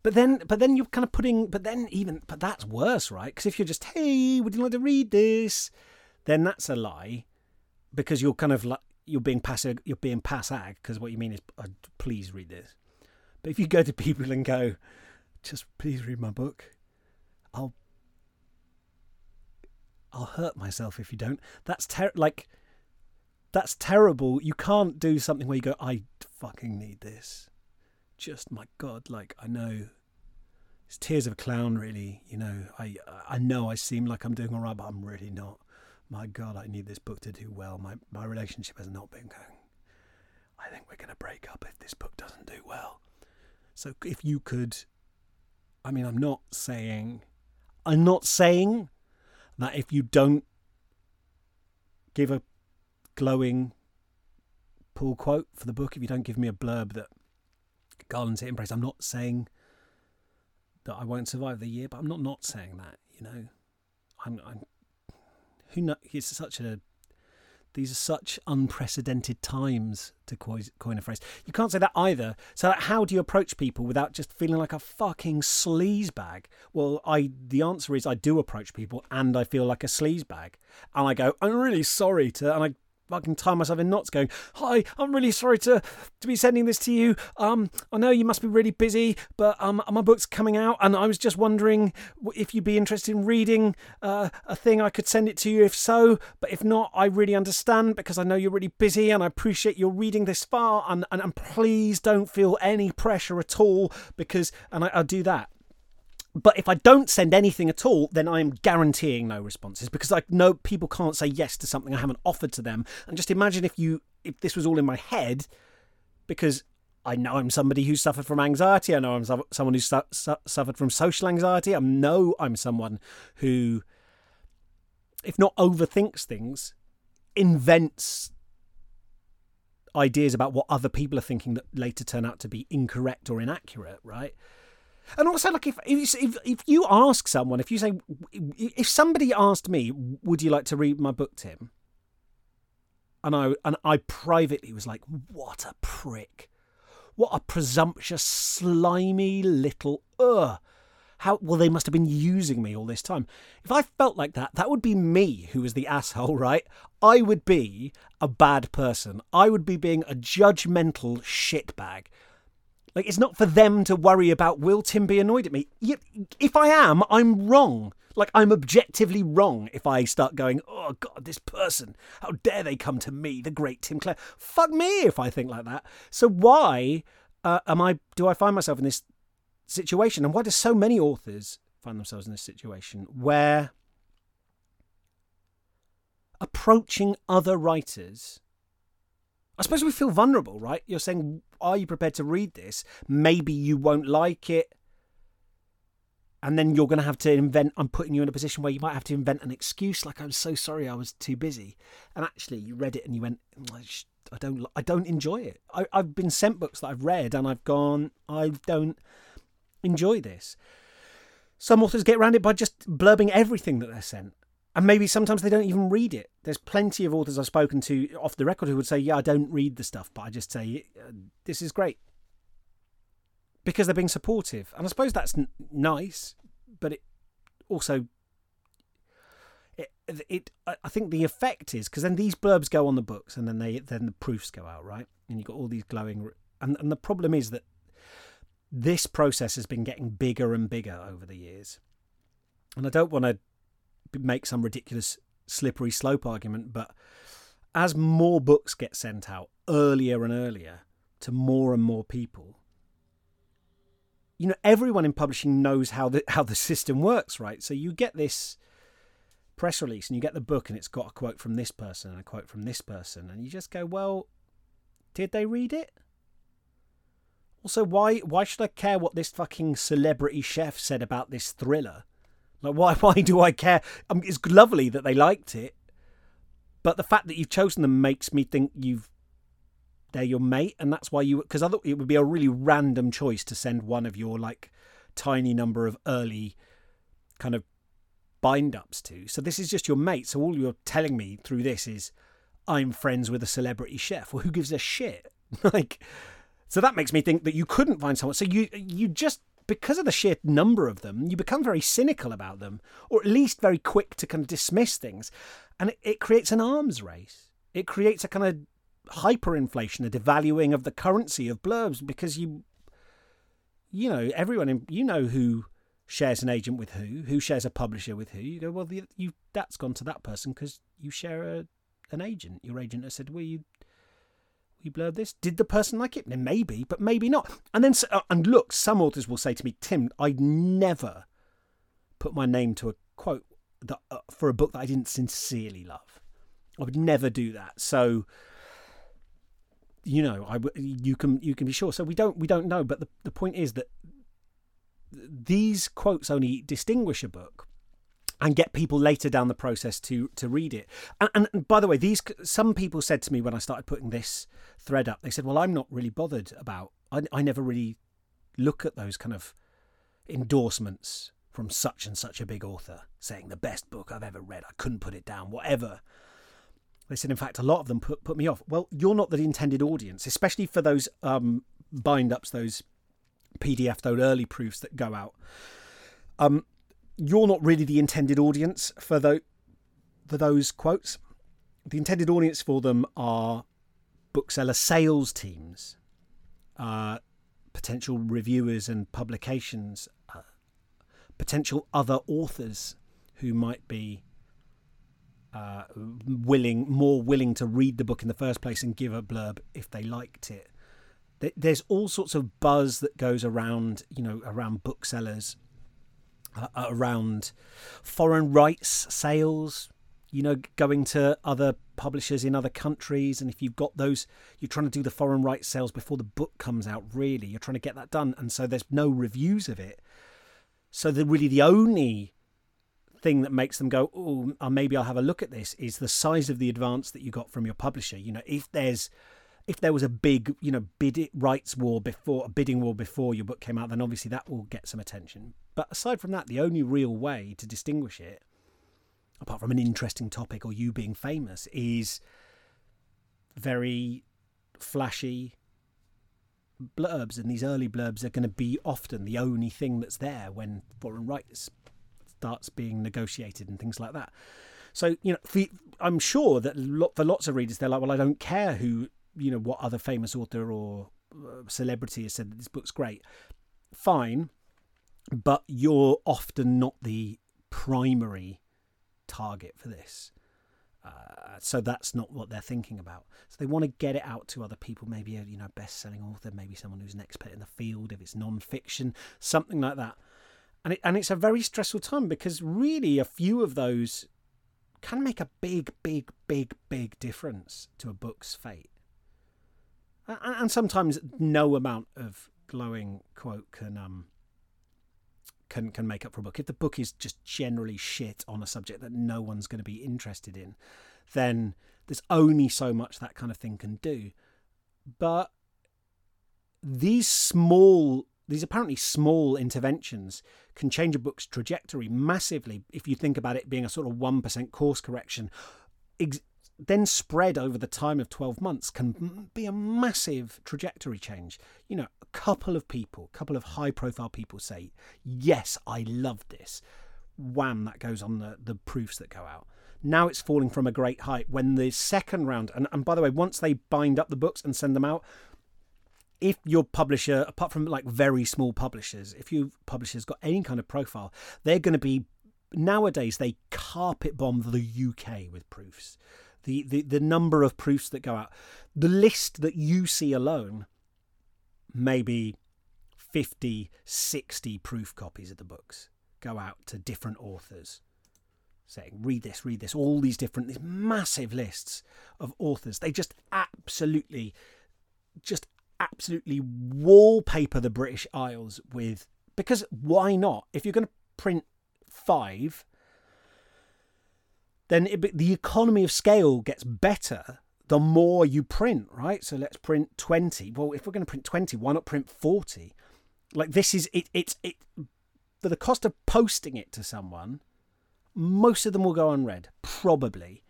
But then, but then you're kind of putting. But then even, but that's worse, right? Because if you're just, hey, would you like to read this? Then that's a lie, because you're kind of like you're being passive. You're being passive because what you mean is, oh, please read this. But if you go to people and go, just please read my book, I'll I'll hurt myself if you don't. That's ter- like that's terrible. You can't do something where you go, I fucking need this. Just my god like i know. It's tears of a clown really you know. I i know i seem like i'm doing all right but i'm really not. My god i need this book to do well. My my relationship has not been going. I think we're to break up if this book doesn't do well. So if you could i mean i'm not saying i'm not saying that if you don't give a glowing pull quote for the book if you don't give me a blurb that Garland's hitting praise. I'm not saying that I won't survive the year, but I'm not not saying that. You know, I'm. I'm who know? It's such a. These are such unprecedented times to coin a phrase. You can't say that either. So how do you approach people without just feeling like a fucking sleazebag? Well, I the answer is I do approach people and I feel like a sleazebag, and I go, I'm really sorry to, and I fucking tie myself in knots going, Hi, I'm really sorry to, to be sending this to you. Um, I know you must be really busy, but um, my book's coming out, and I was just wondering if you'd be interested in reading uh, a thing. I could send it to you if so, but if not, I really understand because I know you're really busy and I appreciate your reading this far. And, and, and please don't feel any pressure at all because, and I, I'll do that. But if I don't send anything at all, then I am guaranteeing no responses because I know people can't say yes to something I haven't offered to them. And just imagine if you if this was all in my head, because I know I'm somebody who suffered from anxiety. I know I'm someone who su- su- suffered from social anxiety. I know I'm someone who, if not overthinks things, invents ideas about what other people are thinking that later turn out to be incorrect or inaccurate. Right? And also, like if if if you ask someone, if you say, if somebody asked me, "Would you like to read my book, Tim?" and I and I privately was like, "What a prick! What a presumptuous, slimy little ugh." How well they must have been using me all this time. If I felt like that, that would be me who was the asshole, right? I would be a bad person. I would be being a judgmental shitbag like, it's not for them to worry about will Tim be annoyed at me? If I am, I'm wrong. Like, I'm objectively wrong if I start going, oh, God, this person, how dare they come to me, the great Tim Clare. Fuck me if I think like that. So, why uh, am I, do I find myself in this situation? And why do so many authors find themselves in this situation where approaching other writers I suppose we feel vulnerable, right? You're saying, are you prepared to read this? Maybe you won't like it. And then you're going to have to invent. I'm putting you in a position where you might have to invent an excuse, like I'm so sorry, I was too busy. And actually, you read it and you went, mm, I don't, I don't enjoy it. I, I've been sent books that I've read and I've gone, I don't enjoy this. Some authors get around it by just blurbing everything that they're sent and maybe sometimes they don't even read it. There's plenty of authors I've spoken to off the record who would say, "Yeah, I don't read the stuff, but I just say uh, this is great," because they're being supportive, and I suppose that's n- nice, but it also it, it I think the effect is because then these blurbs go on the books, and then they then the proofs go out, right? And you've got all these glowing, and and the problem is that this process has been getting bigger and bigger over the years, and I don't want to make some ridiculous slippery slope argument, but as more books get sent out earlier and earlier to more and more people, you know, everyone in publishing knows how the how the system works, right? So you get this press release and you get the book and it's got a quote from this person and a quote from this person, and you just go, Well, did they read it? Also, why why should I care what this fucking celebrity chef said about this thriller? Like, why? Why do I care? I mean, it's lovely that they liked it, but the fact that you've chosen them makes me think you've they're your mate, and that's why you. Because other it would be a really random choice to send one of your like tiny number of early kind of bind ups to. So this is just your mate. So all you're telling me through this is I'm friends with a celebrity chef. Well, who gives a shit? like, so that makes me think that you couldn't find someone. So you you just because of the sheer number of them, you become very cynical about them, or at least very quick to kind of dismiss things. And it, it creates an arms race. It creates a kind of hyperinflation, a devaluing of the currency of blurbs because you, you know, everyone, in, you know who shares an agent with who, who shares a publisher with who. You go, well, the, you that's gone to that person because you share a, an agent. Your agent has said, well, you we blurbed this. Did the person like it? Maybe, but maybe not. And then, uh, and look, some authors will say to me, Tim, I'd never put my name to a quote that, uh, for a book that I didn't sincerely love. I would never do that. So, you know, I you can you can be sure. So we don't we don't know. But the the point is that these quotes only distinguish a book and get people later down the process to to read it. And, and, by the way, these some people said to me when I started putting this thread up, they said, "Well, I'm not really bothered about. I, I never really look at those kind of endorsements from such and such a big author saying the best book I've ever read. I couldn't put it down, whatever." They said, in fact, a lot of them put put me off. Well, you're not the intended audience, especially for those um, bind ups, those PDF, those early proofs that go out. Um, you're not really the intended audience for those for those quotes. the intended audience for them are bookseller sales teams, uh, potential reviewers and publications, uh, potential other authors who might be uh, willing, more willing to read the book in the first place and give a blurb if they liked it. There's all sorts of buzz that goes around, you know, around booksellers, uh, around foreign rights sales, you know, going to other publishers in other countries. And if you've got those, you're trying to do the foreign rights sales before the book comes out, really. You're trying to get that done. And so there's no reviews of it. So the really the only thing that makes them go, oh, uh, maybe I'll have a look at this is the size of the advance that you got from your publisher. You know, if there's if there was a big, you know, bid rights war before a bidding war before your book came out, then obviously that will get some attention. But aside from that, the only real way to distinguish it, apart from an interesting topic or you being famous, is very flashy blurbs, and these early blurbs are going to be often the only thing that's there when foreign rights starts being negotiated and things like that. So you know, for, I'm sure that for lots of readers, they're like, well, I don't care who you know what other famous author or uh, celebrity has said that this book's great. Fine, but you're often not the primary target for this. Uh, so that's not what they're thinking about. So they want to get it out to other people, maybe a you know best-selling author, maybe someone who's an expert in the field, if it's non-fiction, something like that and it, and it's a very stressful time because really a few of those can make a big, big, big, big difference to a book's fate. And, and sometimes no amount of glowing quote can um can can make up for a book. If the book is just generally shit on a subject that no one's going to be interested in, then there's only so much that kind of thing can do. But these small these apparently small interventions can change a book's trajectory massively if you think about it being a sort of 1% course correction. Then spread over the time of 12 months can be a massive trajectory change. You know, a couple of people, a couple of high profile people say, Yes, I love this. Wham, that goes on the, the proofs that go out. Now it's falling from a great height. When the second round, and, and by the way, once they bind up the books and send them out, if your publisher, apart from like very small publishers, if your publisher's got any kind of profile, they're going to be nowadays they carpet bomb the UK with proofs. The, the the number of proofs that go out, the list that you see alone, maybe 50, 60 proof copies of the books go out to different authors saying read this read this. All these different these massive lists of authors. They just absolutely just absolutely wallpaper the British Isles with because why not? If you're going to print five, then it, the economy of scale gets better the more you print, right? So let's print 20. Well, if we're going to print 20, why not print 40? Like this is it it's it for the cost of posting it to someone, most of them will go unread, probably.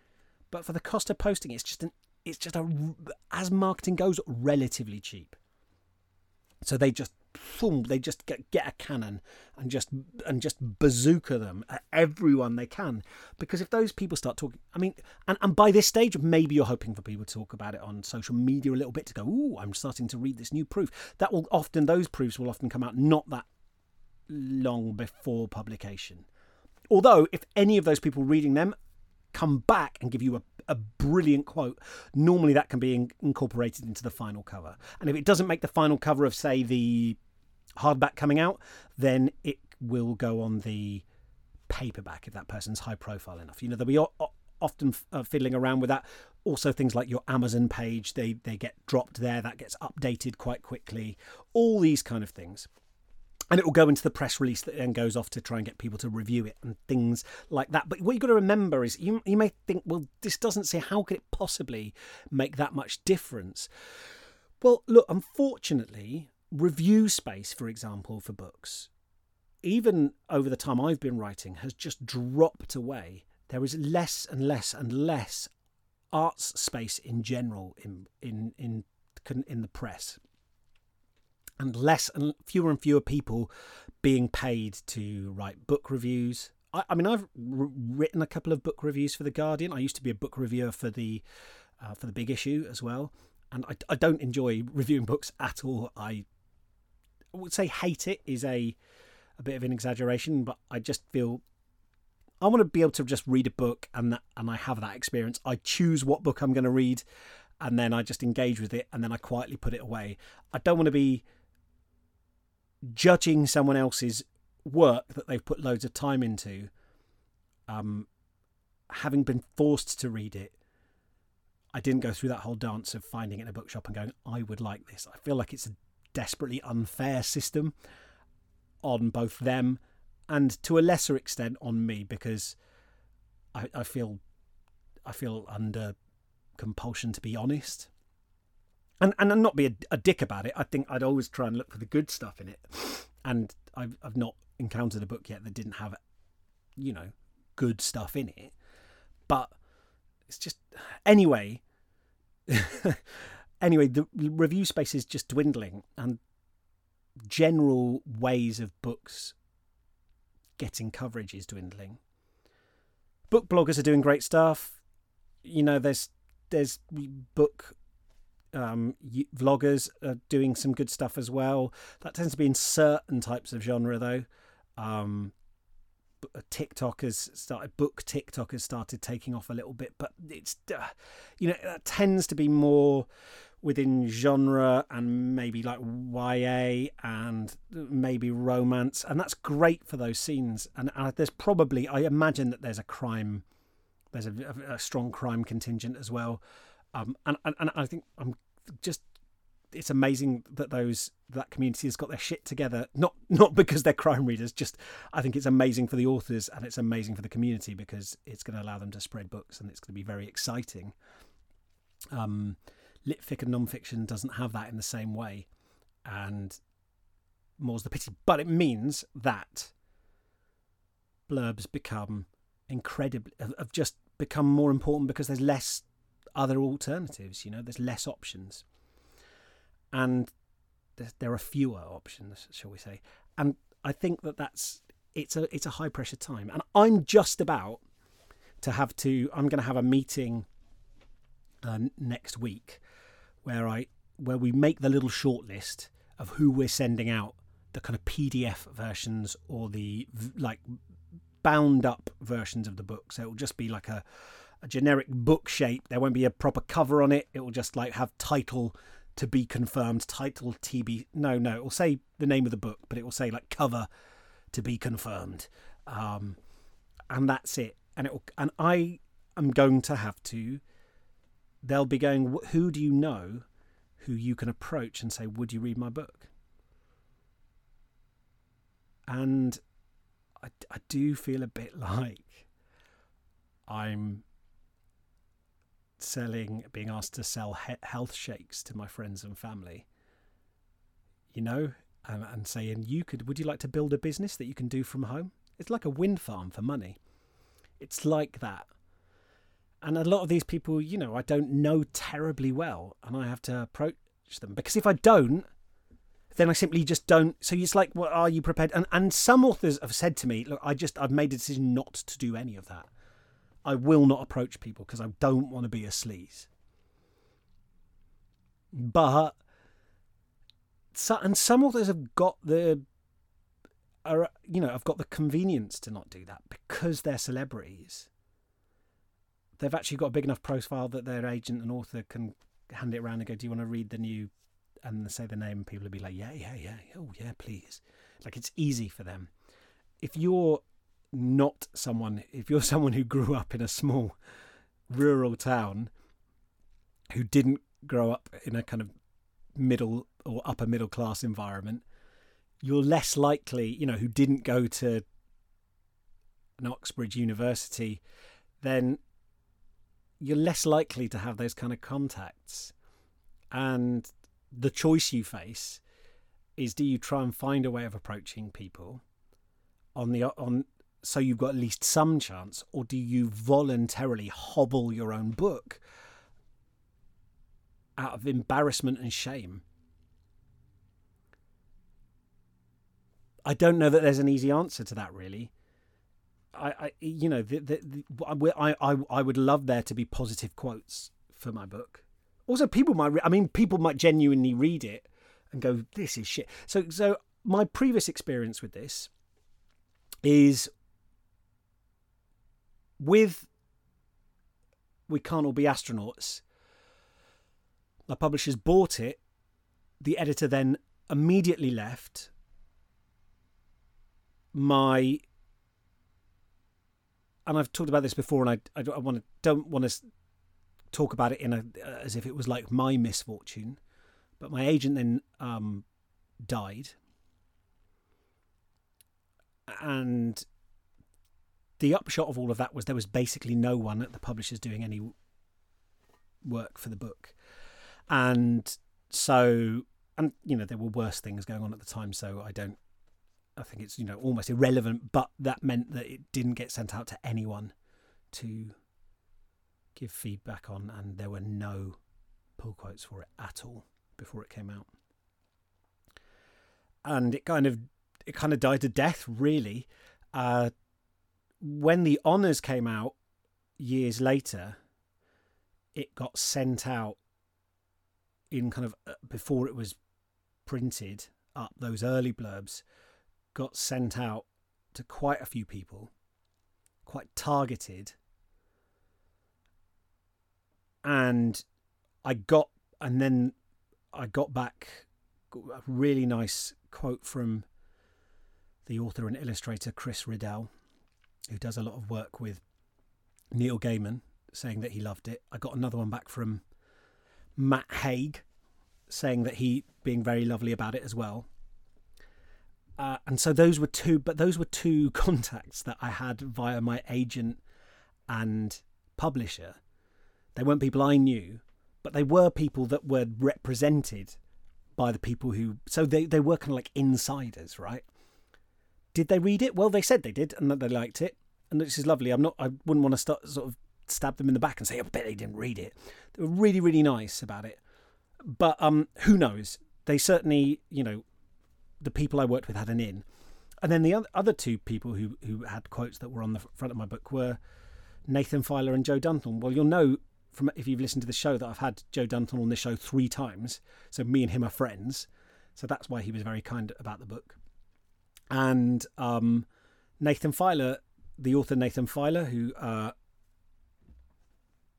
But for the cost of posting it's just an it's just a as marketing goes relatively cheap. So they just boom, they just get, get a cannon and just and just bazooka them at everyone they can. Because if those people start talking, I mean, and, and by this stage, maybe you're hoping for people to talk about it on social media a little bit to go, "Ooh, I'm starting to read this new proof." That will often those proofs will often come out not that long before publication. Although, if any of those people reading them come back and give you a a brilliant quote, normally that can be in- incorporated into the final cover. And if it doesn't make the final cover of, say, the hardback coming out, then it will go on the paperback if that person's high profile enough. You know, there'll be o- often uh, fiddling around with that. Also, things like your Amazon page, they, they get dropped there, that gets updated quite quickly. All these kind of things and it will go into the press release that then goes off to try and get people to review it and things like that. But what you've got to remember is you, you may think, well, this doesn't say how could it possibly make that much difference? Well, look, unfortunately, review space, for example, for books, even over the time I've been writing, has just dropped away. There is less and less and less arts space in general in in in in the press and less and fewer and fewer people being paid to write book reviews. I, I mean, I've r- written a couple of book reviews for the Guardian. I used to be a book reviewer for the uh, for the big issue as well, and I, I don't enjoy reviewing books at all. I would say hate it is a a bit of an exaggeration, but I just feel I want to be able to just read a book and that and I have that experience. I choose what book I'm going to read and then I just engage with it and then I quietly put it away. I don't want to be judging someone else's work that they've put loads of time into um having been forced to read it I didn't go through that whole dance of finding it in a bookshop and going I would like this. I feel like it's a desperately unfair system on both them and to a lesser extent on me because I, I feel I feel under compulsion to be honest. And and not be a, a, dick about it. I think I'd always try and look for the good stuff in it. And I've I've not encountered a book yet that didn't have, you know, good stuff in it. But it's just anyway. anyway, the review space is just dwindling, and general ways of books getting coverage is dwindling. Book bloggers are doing great stuff. You know, there's there's book um, vloggers are doing some good stuff as well. That tends to be in certain types of genre, though. Um, TikTok has started, book TikTok has started taking off a little bit, but it's, uh, you know, that tends to be more within genre and maybe like YA and maybe romance, and that's great for those scenes. And uh, there's probably, I imagine that there's a crime, there's a, a strong crime contingent as well. Um, and, and and I think I'm just it's amazing that those that community has got their shit together. Not not because they're crime readers, just I think it's amazing for the authors and it's amazing for the community because it's going to allow them to spread books and it's going to be very exciting. Um, lit fic and non-fiction doesn't have that in the same way, and more's the pity. But it means that blurbs become incredibly have just become more important because there's less other alternatives. You know, there's less options, and there are fewer options, shall we say? And I think that that's it's a it's a high pressure time, and I'm just about to have to. I'm going to have a meeting uh, next week where I where we make the little short list of who we're sending out the kind of PDF versions or the like bound up versions of the book. So it will just be like a, a generic book shape. There won't be a proper cover on it. It will just like have title to be confirmed, title TB. No, no, it will say the name of the book, but it will say like cover to be confirmed, um, and that's it. And it will, and I am going to have to they'll be going, Who do you know who you can approach and say, Would you read my book? And I, I do feel a bit like I'm selling, being asked to sell he- health shakes to my friends and family, you know, and, and saying, You could, would you like to build a business that you can do from home? It's like a wind farm for money. It's like that and a lot of these people, you know, I don't know terribly well, and I have to approach them because if I don't, then I simply just don't. So it's like, what are you prepared? And and some authors have said to me, look, I just I've made a decision not to do any of that. I will not approach people because I don't want to be a sleaze. But so, and some authors have got the are you know I've got the convenience to not do that because they're celebrities they've actually got a big enough profile that their agent and author can hand it around and go, "Do you want to read the new?" And say the name, and people will be like, "Yeah, yeah, yeah, oh yeah, please." Like it's easy for them. If you're not someone, if you're someone who grew up in a small rural town, who didn't grow up in a kind of middle or upper middle class environment, you're less likely, you know, who didn't go to an Oxbridge University, then you're less likely to have those kind of contacts. And the choice you face is do you try and find a way of approaching people on the on so you've got at least some chance or do you voluntarily hobble your own book out of embarrassment and shame I don't know that there's an easy answer to that really I, I you know, the, the, the, I, I, I would love there to be positive quotes for my book. Also, people might, re- I mean, people might genuinely read it and go, "This is shit." So, so my previous experience with this is with "We Can't All Be Astronauts." My publishers bought it. The editor then immediately left. My and I've talked about this before, and I I, I want to don't want to talk about it in a as if it was like my misfortune, but my agent then um, died, and the upshot of all of that was there was basically no one at the publishers doing any work for the book, and so and you know there were worse things going on at the time, so I don't. I think it's you know almost irrelevant, but that meant that it didn't get sent out to anyone to give feedback on, and there were no pull quotes for it at all before it came out. And it kind of it kind of died to death, really. Uh, when the honors came out years later, it got sent out in kind of uh, before it was printed up. Those early blurbs got sent out to quite a few people, quite targeted and I got and then I got back a really nice quote from the author and illustrator Chris Riddell, who does a lot of work with Neil Gaiman, saying that he loved it. I got another one back from Matt Haig, saying that he being very lovely about it as well. Uh, and so those were two, but those were two contacts that I had via my agent and publisher they weren't people I knew, but they were people that were represented by the people who. So they, they were kind of like insiders, right? Did they read it? Well, they said they did and that they liked it. And this is lovely. I'm not. I wouldn't want to start sort of stab them in the back and say, "I bet they didn't read it." They were really, really nice about it. But um, who knows? They certainly, you know, the people I worked with had an in. And then the other two people who who had quotes that were on the front of my book were Nathan Filer and Joe Dunthorne. Well, you'll know from if you've listened to the show that I've had Joe Dunthorne on this show three times. So me and him are friends. So that's why he was very kind about the book. And um, Nathan Filer, the author Nathan Filer, who uh,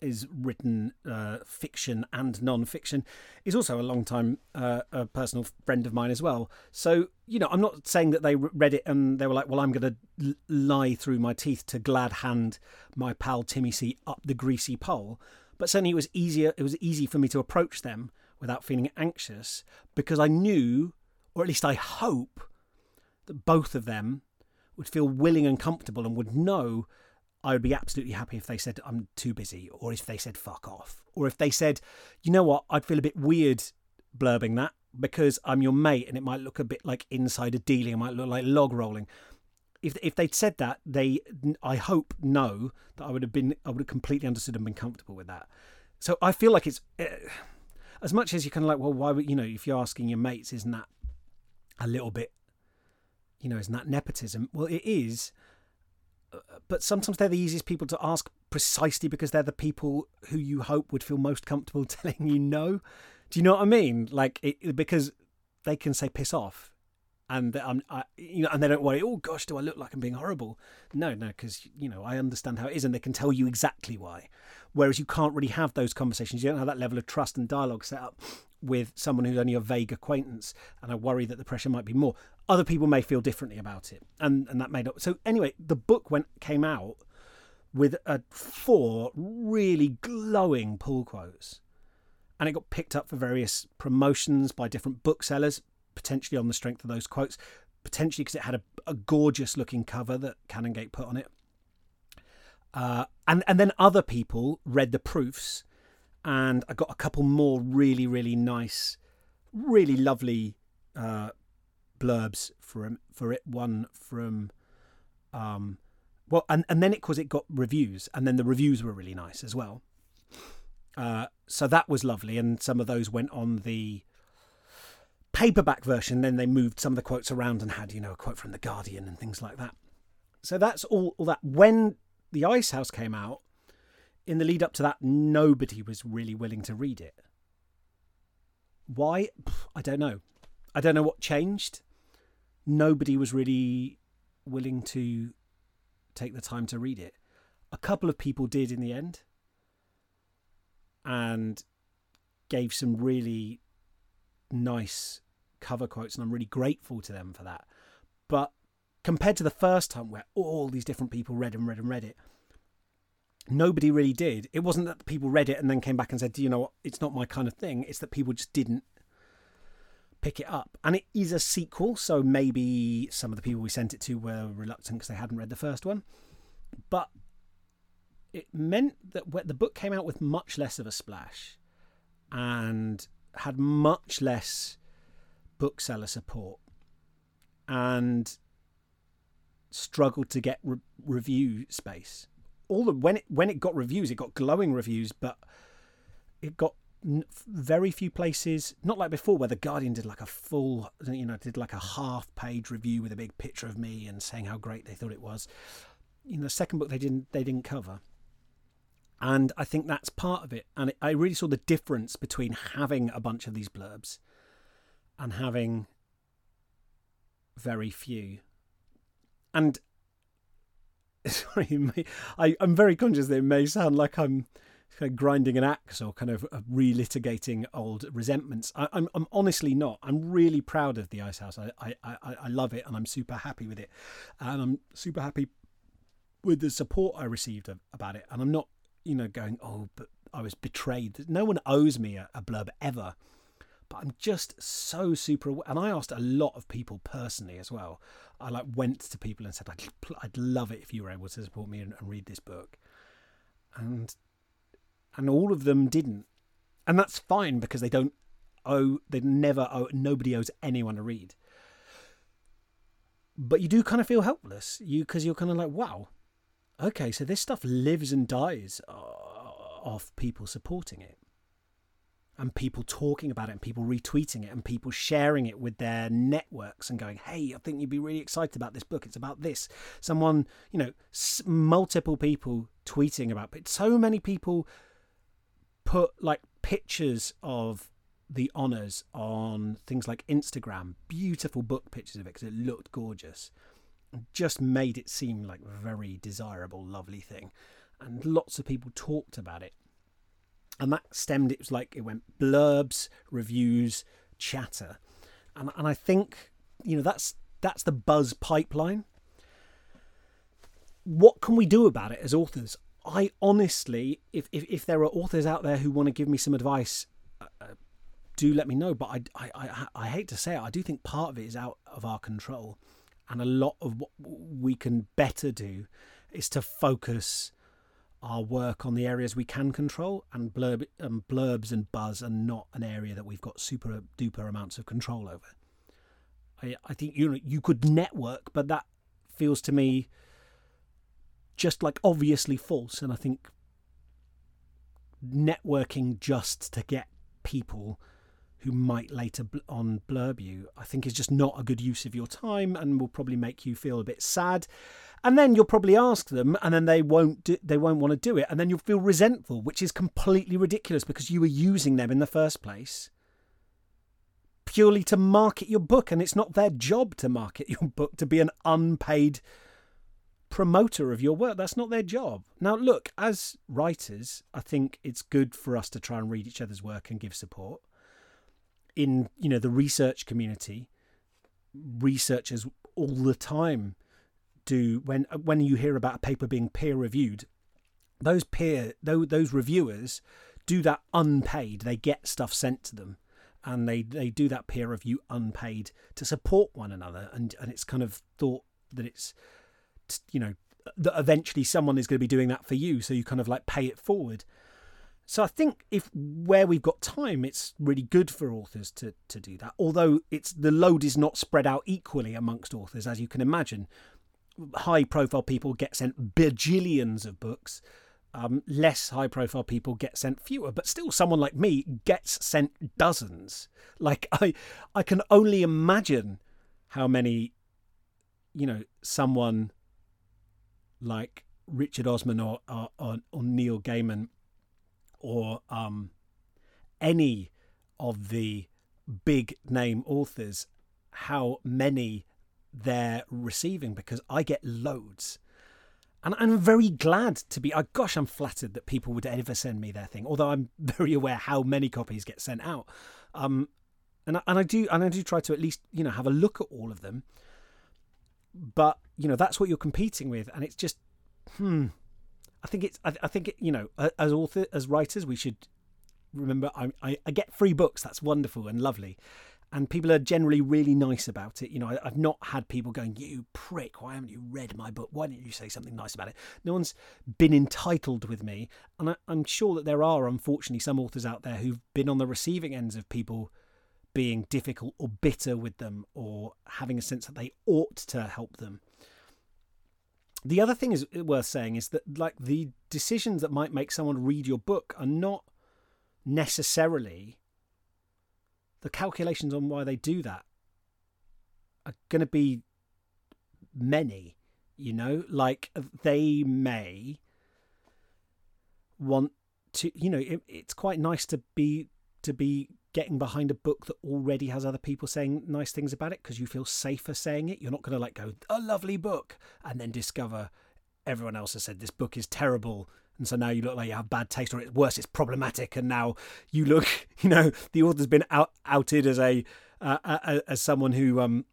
is written uh, fiction and non-fiction, is also a long time uh, a personal friend of mine as well. So you know, I'm not saying that they read it and they were like, "Well, I'm going to lie through my teeth to glad hand my pal Timmy C up the greasy pole." But certainly, it was easier. It was easy for me to approach them without feeling anxious because I knew, or at least I hope, that both of them would feel willing and comfortable and would know I would be absolutely happy if they said, I'm too busy, or if they said, fuck off, or if they said, you know what, I'd feel a bit weird blurbing that because I'm your mate and it might look a bit like insider dealing, it might look like log rolling. If, if they'd said that, they, I hope, know that I would have been, I would have completely understood and been comfortable with that. So I feel like it's, uh, as much as you're kind of like, well, why would, you know, if you're asking your mates, isn't that a little bit, you know, isn't that nepotism? Well, it is but sometimes they're the easiest people to ask precisely because they're the people who you hope would feel most comfortable telling you no. Do you know what I mean? Like it, because they can say piss off, and um, I, you know, and they don't worry. Oh gosh, do I look like I'm being horrible? No, no, because you know I understand how it is, and they can tell you exactly why. Whereas you can't really have those conversations. You don't have that level of trust and dialogue set up with someone who's only a vague acquaintance, and I worry that the pressure might be more. Other people may feel differently about it, and and that may not. So anyway, the book went came out with four really glowing pull quotes, and it got picked up for various promotions by different booksellers, potentially on the strength of those quotes, potentially because it had a, a gorgeous looking cover that Canongate put on it. Uh, and and then other people read the proofs and I got a couple more really, really nice, really lovely uh, blurbs for for it. One from, um, well, and and then it because it got reviews, and then the reviews were really nice as well. Uh, so that was lovely, and some of those went on the paperback version. Then they moved some of the quotes around and had you know a quote from the Guardian and things like that. So that's all, all that. When the Ice House came out, in the lead up to that, nobody was really willing to read it. Why? I don't know. I don't know what changed. Nobody was really willing to take the time to read it. A couple of people did in the end and gave some really nice cover quotes, and I'm really grateful to them for that. But compared to the first time where all these different people read and read and read it, nobody really did. It wasn't that people read it and then came back and said, "Do you know what? It's not my kind of thing." It's that people just didn't pick it up. And it is a sequel, so maybe some of the people we sent it to were reluctant because they hadn't read the first one. But it meant that the book came out with much less of a splash and had much less bookseller support and struggled to get re- review space. All the when it when it got reviews, it got glowing reviews, but it got very few places. Not like before where the guardian did like a full you know did like a half page review with a big picture of me and saying how great they thought it was. You know the second book they didn't they didn't cover. And i think that's part of it. And it, i really saw the difference between having a bunch of these blurbs and having very few. And sorry I, i'm very conscious that it may sound like i'm kind of grinding an axe or kind of uh, relitigating old resentments. I, am I'm, I'm honestly not. I'm really proud of the Ice House. I, I, I, I love it and I'm super happy with it. And I'm super happy with the support I received about it. And I'm not, you know, going, oh, but I was betrayed. No one owes me a, a blurb ever. But I'm just so super. And I asked a lot of people personally as well. I like went to people and said, I'd, I'd love it if you were able to support me and, and read this book. And and all of them didn't, and that's fine because they don't owe. They never owe. Nobody owes anyone a read. But you do kind of feel helpless, you because you're kind of like, wow, okay, so this stuff lives and dies uh, off people supporting it and people talking about it and people retweeting it and people sharing it with their networks and going hey i think you'd be really excited about this book it's about this someone you know multiple people tweeting about it so many people put like pictures of the Honours on things like Instagram, beautiful book pictures of it because it looked gorgeous. Just made it seem like a very desirable, lovely thing. And lots of people talked about it. And that stemmed, it was like it went blurbs, reviews, chatter. And, and I think, you know, that's that's the buzz pipeline. What can we do about it as authors? I honestly, if, if, if there are authors out there who want to give me some advice, uh, uh, do let me know. But I, I, I, I hate to say it, I do think part of it is out of our control. And a lot of what we can better do is to focus our work on the areas we can control, and blurb, um, blurbs and buzz are not an area that we've got super duper amounts of control over. I, I think you know you could network, but that feels to me just like obviously false. And I think networking just to get people who might later on blurb you, I think is just not a good use of your time and will probably make you feel a bit sad. And then you'll probably ask them, and then they won't do, they won't want to do it, and then you'll feel resentful, which is completely ridiculous because you were using them in the first place purely to market your book, and it's not their job to market your book to be an unpaid promoter of your work. That's not their job. Now, look, as writers, I think it's good for us to try and read each other's work and give support. In you know the research community, researchers all the time do when when you hear about a paper being peer reviewed, those peer those, those reviewers do that unpaid. They get stuff sent to them and they, they do that peer review unpaid to support one another. And, and it's kind of thought that it's you know that eventually someone is going to be doing that for you. So you kind of like pay it forward so i think if where we've got time it's really good for authors to to do that although it's the load is not spread out equally amongst authors as you can imagine. High profile people get sent bajillions of books um, less high profile people get sent fewer but still someone like me gets sent dozens. Like i i can only imagine how many you know someone like Richard Osman or or, or, or Neil Gaiman or um, any of the big name authors, how many they're receiving because I get loads. And I'm very glad to be. Oh gosh, I'm flattered that people would ever send me their thing. Although I'm very aware how many copies get sent out, um, and I, and I do and I do try to at least you know have a look at all of them. But you know that's what you're competing with, and it's just, hmm. I think it's. I, I think it, you know, as author, as writers, we should remember. I, I I get free books. That's wonderful and lovely, and people are generally really nice about it. You know, I, have not had people going, "You prick! Why haven't you read my book? Why didn't you say something nice about it?" No one's been entitled with me, and I, I'm sure that there are, unfortunately, some authors out there who've been on the receiving ends of people being difficult or bitter with them, or having a sense that they ought to help them. The other thing is uh, worth saying is that, like, the decisions that might make someone read your book are not necessarily the calculations on why they do that are going to be many you know? Like uh, they may want to you know it, it's quite nice to be to be getting behind a book that already has other people saying nice things about it because you feel safer saying it. You're not going to like go a lovely book and then discover everyone else has said this book is terrible and so now you look like you have bad taste, or it's worse, it's problematic, and now you look, you know, the author's been out, outed as a uh, as someone who um,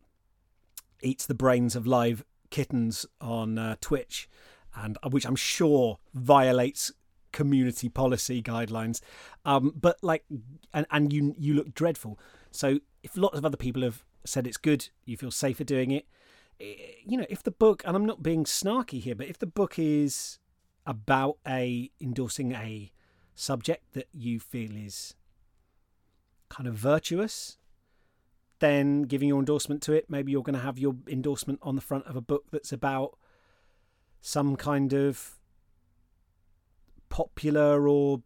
eats the brains of live kittens on uh, Twitch, and uh, which I'm sure violates community policy guidelines. Um, but like, and and you you look dreadful. So if lots of other people have said it's good, you feel safer doing it. Eh, you know, if the book, and I'm not being snarky here, but if the book is about a endorsing a subject that you feel is kind of virtuous, then giving your endorsement to it, maybe you're going to have your endorsement on the front of a book that's about some kind of popular or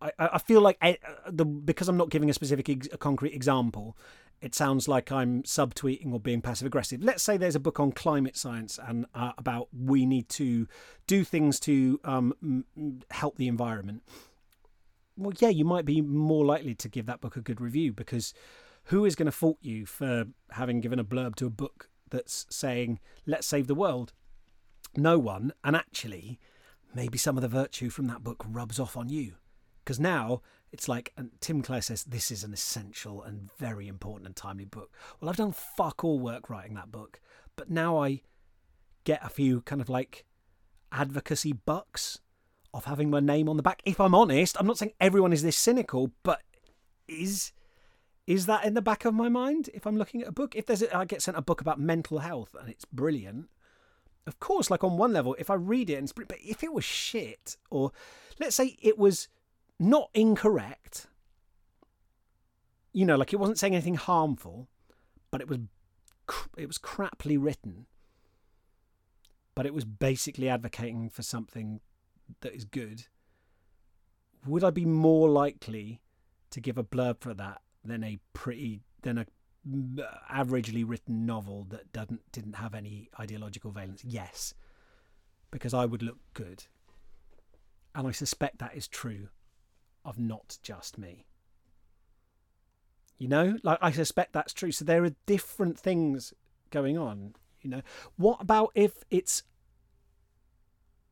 I, I feel like I, the because I'm not giving a specific ex, a concrete example, it sounds like I'm subtweeting or being passive aggressive. Let's say there's a book on climate science and uh, about we need to do things to um, help the environment. Well, yeah, you might be more likely to give that book a good review because who is going to fault you for having given a blurb to a book that's saying, let's save the world? No one. And actually, maybe some of the virtue from that book rubs off on you. Because now it's like, and Tim Clare says, this is an essential and very important and timely book. Well, I've done fuck all work writing that book, but now I get a few kind of like advocacy bucks of having my name on the back. If I'm honest, I'm not saying everyone is this cynical, but is is that in the back of my mind if I'm looking at a book? If there's a, I get sent a book about mental health and it's brilliant, of course, like on one level, if I read it and but if it was shit, or let's say it was not incorrect. You know, like it wasn't saying anything harmful, but it was it was craply written. But it was basically advocating for something that is good. Would I be more likely to give a blurb for that than a pretty than a averagely written novel that doesn't didn't have any ideological valence? Yes, because I would look good, and I suspect that is true of not just me. You know, like I suspect that's true. So there are different things going on. You know, what about if it's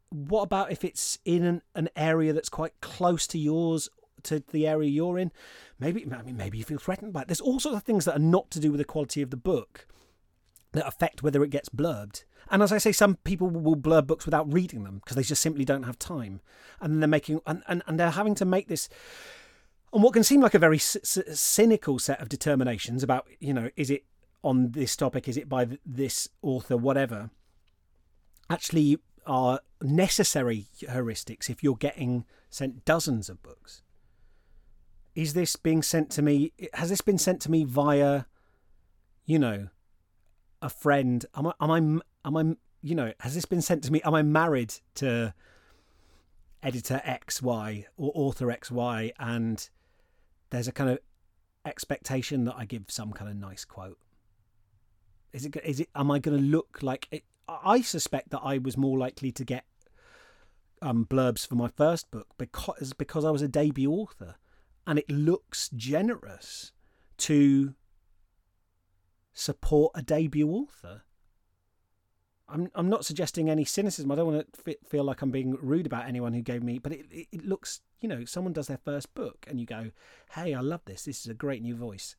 what about if it's in an, an area that's quite close to yours to the area you're in maybe i mean maybe you feel threatened by it there's all sorts of things that are not to do with the quality of the book that affect whether it gets blurbed and as I say, some people will blur books without reading them because they just simply don't have time. And they're making, and, and, and they're having to make this on what can seem like a very c- cynical set of determinations about, you know, is it on this topic, is it by this author, whatever, actually are necessary heuristics if you're getting sent dozens of books. Is this being sent to me? Has this been sent to me via, you know, a friend? Am I, am I am I, you know, has this been sent to me? Am I married to editor XY or author XY? And there's a kind of expectation that I give some kind of nice quote. Is it? Is it? Am I going to look like? It, I suspect that I was more likely to get um, blurbs for my first book because because I was a debut author, and it looks generous to support a debut author. I'm I'm not suggesting any cynicism. I don't want to feel like I'm being rude about anyone who gave me, but it, it, looks, you know, someone does their first book and you go, "Hey, I love this. This is a great new voice."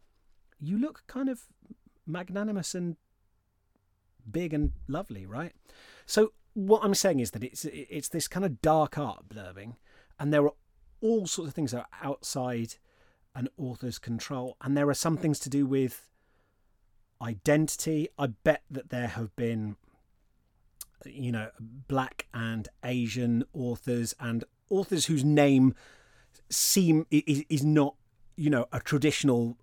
You look kind of magnanimous and big and lovely, right? So what I'm saying is that it's it's this kind of dark art blurbing, and there are all sorts of things that are outside an author's control, and there are some things to do with identity. I bet that there have been, you know, black and Asian authors and authors whose name seem is, is not, you know, a traditional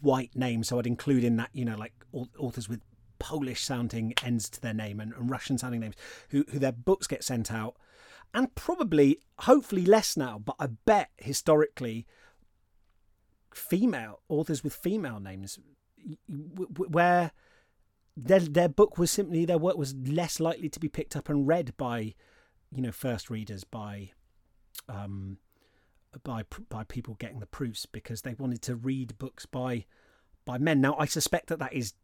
white name. So I'd include in that, you know, like authors with Polish sounding ends to their name and, and Russian sounding names who, who their books get sent out. And probably, hopefully less now, but I bet historically, female authors with female names where their their book was simply their work was less likely to be picked up and read by you know first readers by um by by people getting the proofs because they wanted to read books by by men now i suspect that that is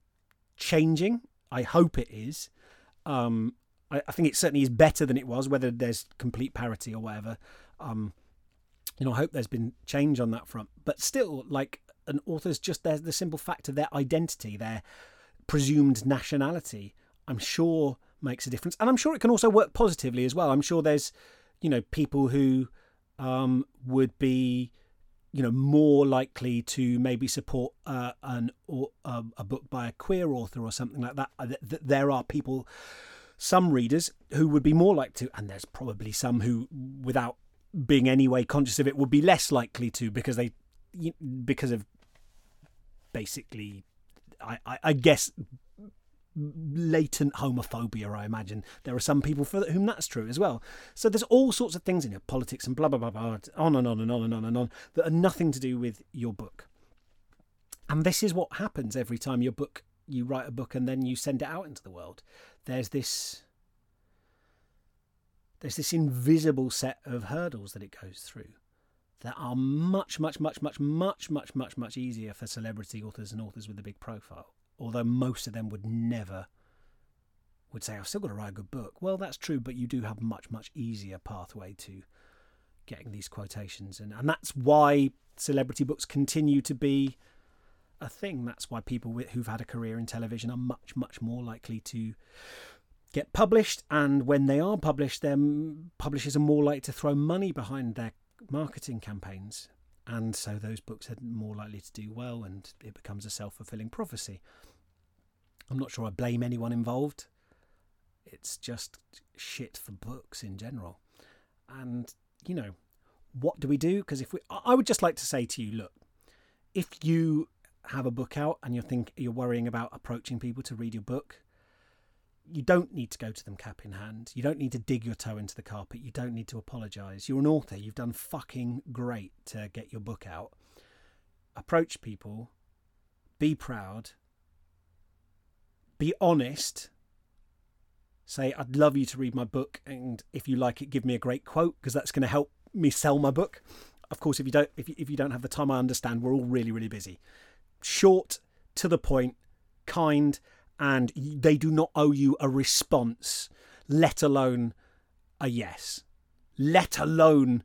changing. I hope it is. Um, I, I, think it certainly is better than it was, whether there's complete parity or whatever. Um, you know, I hope there's been change on that front. But still, like an author's just there's the simple fact of their identity, their presumed nationality, I'm sure makes a difference. And I'm sure it can also work positively as well. I'm sure there's, you know, people who um, would be you know more likely to maybe support uh, an or uh, a book by a queer author or something like that. There are people, some readers who would be more likely to, and there's probably some who, without being anyway conscious of it, would be less likely to because they because of basically, I, I, I guess latent homophobia, I imagine. There are some people for whom that's true as well. So there's all sorts of things in your politics and blah, blah, blah, blah, on and on and on and on and on that are nothing to do with your book. And this is what happens every time your book, you write a book and then you send it out into the world. There's this. There's this invisible set of hurdles that it goes through that are much, much, much, much, much, much, much, much easier for celebrity authors and authors with a big profile although most of them would never would say I've still got to write a good book. Well, that's true, but you do have much much easier pathway to getting these quotations, and and that's why celebrity books continue to be a thing. That's why people who've had a career in television are much much more likely to get published, and when they are published, then publishers are more likely to throw money behind their marketing campaigns. And so those books are more likely to do well and it becomes a self-fulfilling prophecy. I'm not sure i blame anyone involved. It's just shit for books in general. And you know what do we do? Because if we i would just like to say to you look if you have a book out and you're think you're worrying about approaching people to read your book you don't need to go to them cap in hand. You don't need to dig your toe into the carpet. You don't need to apologize. You're an author. You've done fucking great to get your book out. Approach people. Be proud. Be honest. Say, I'd love you to read my book, and if you like it, give me a great quote because that's going to help me sell my book. Of course, if you don't, if you, if you don't have the time, I understand. We're all really, really busy. Short, to the point, kind, and they do not owe you a response, let alone a yes, let alone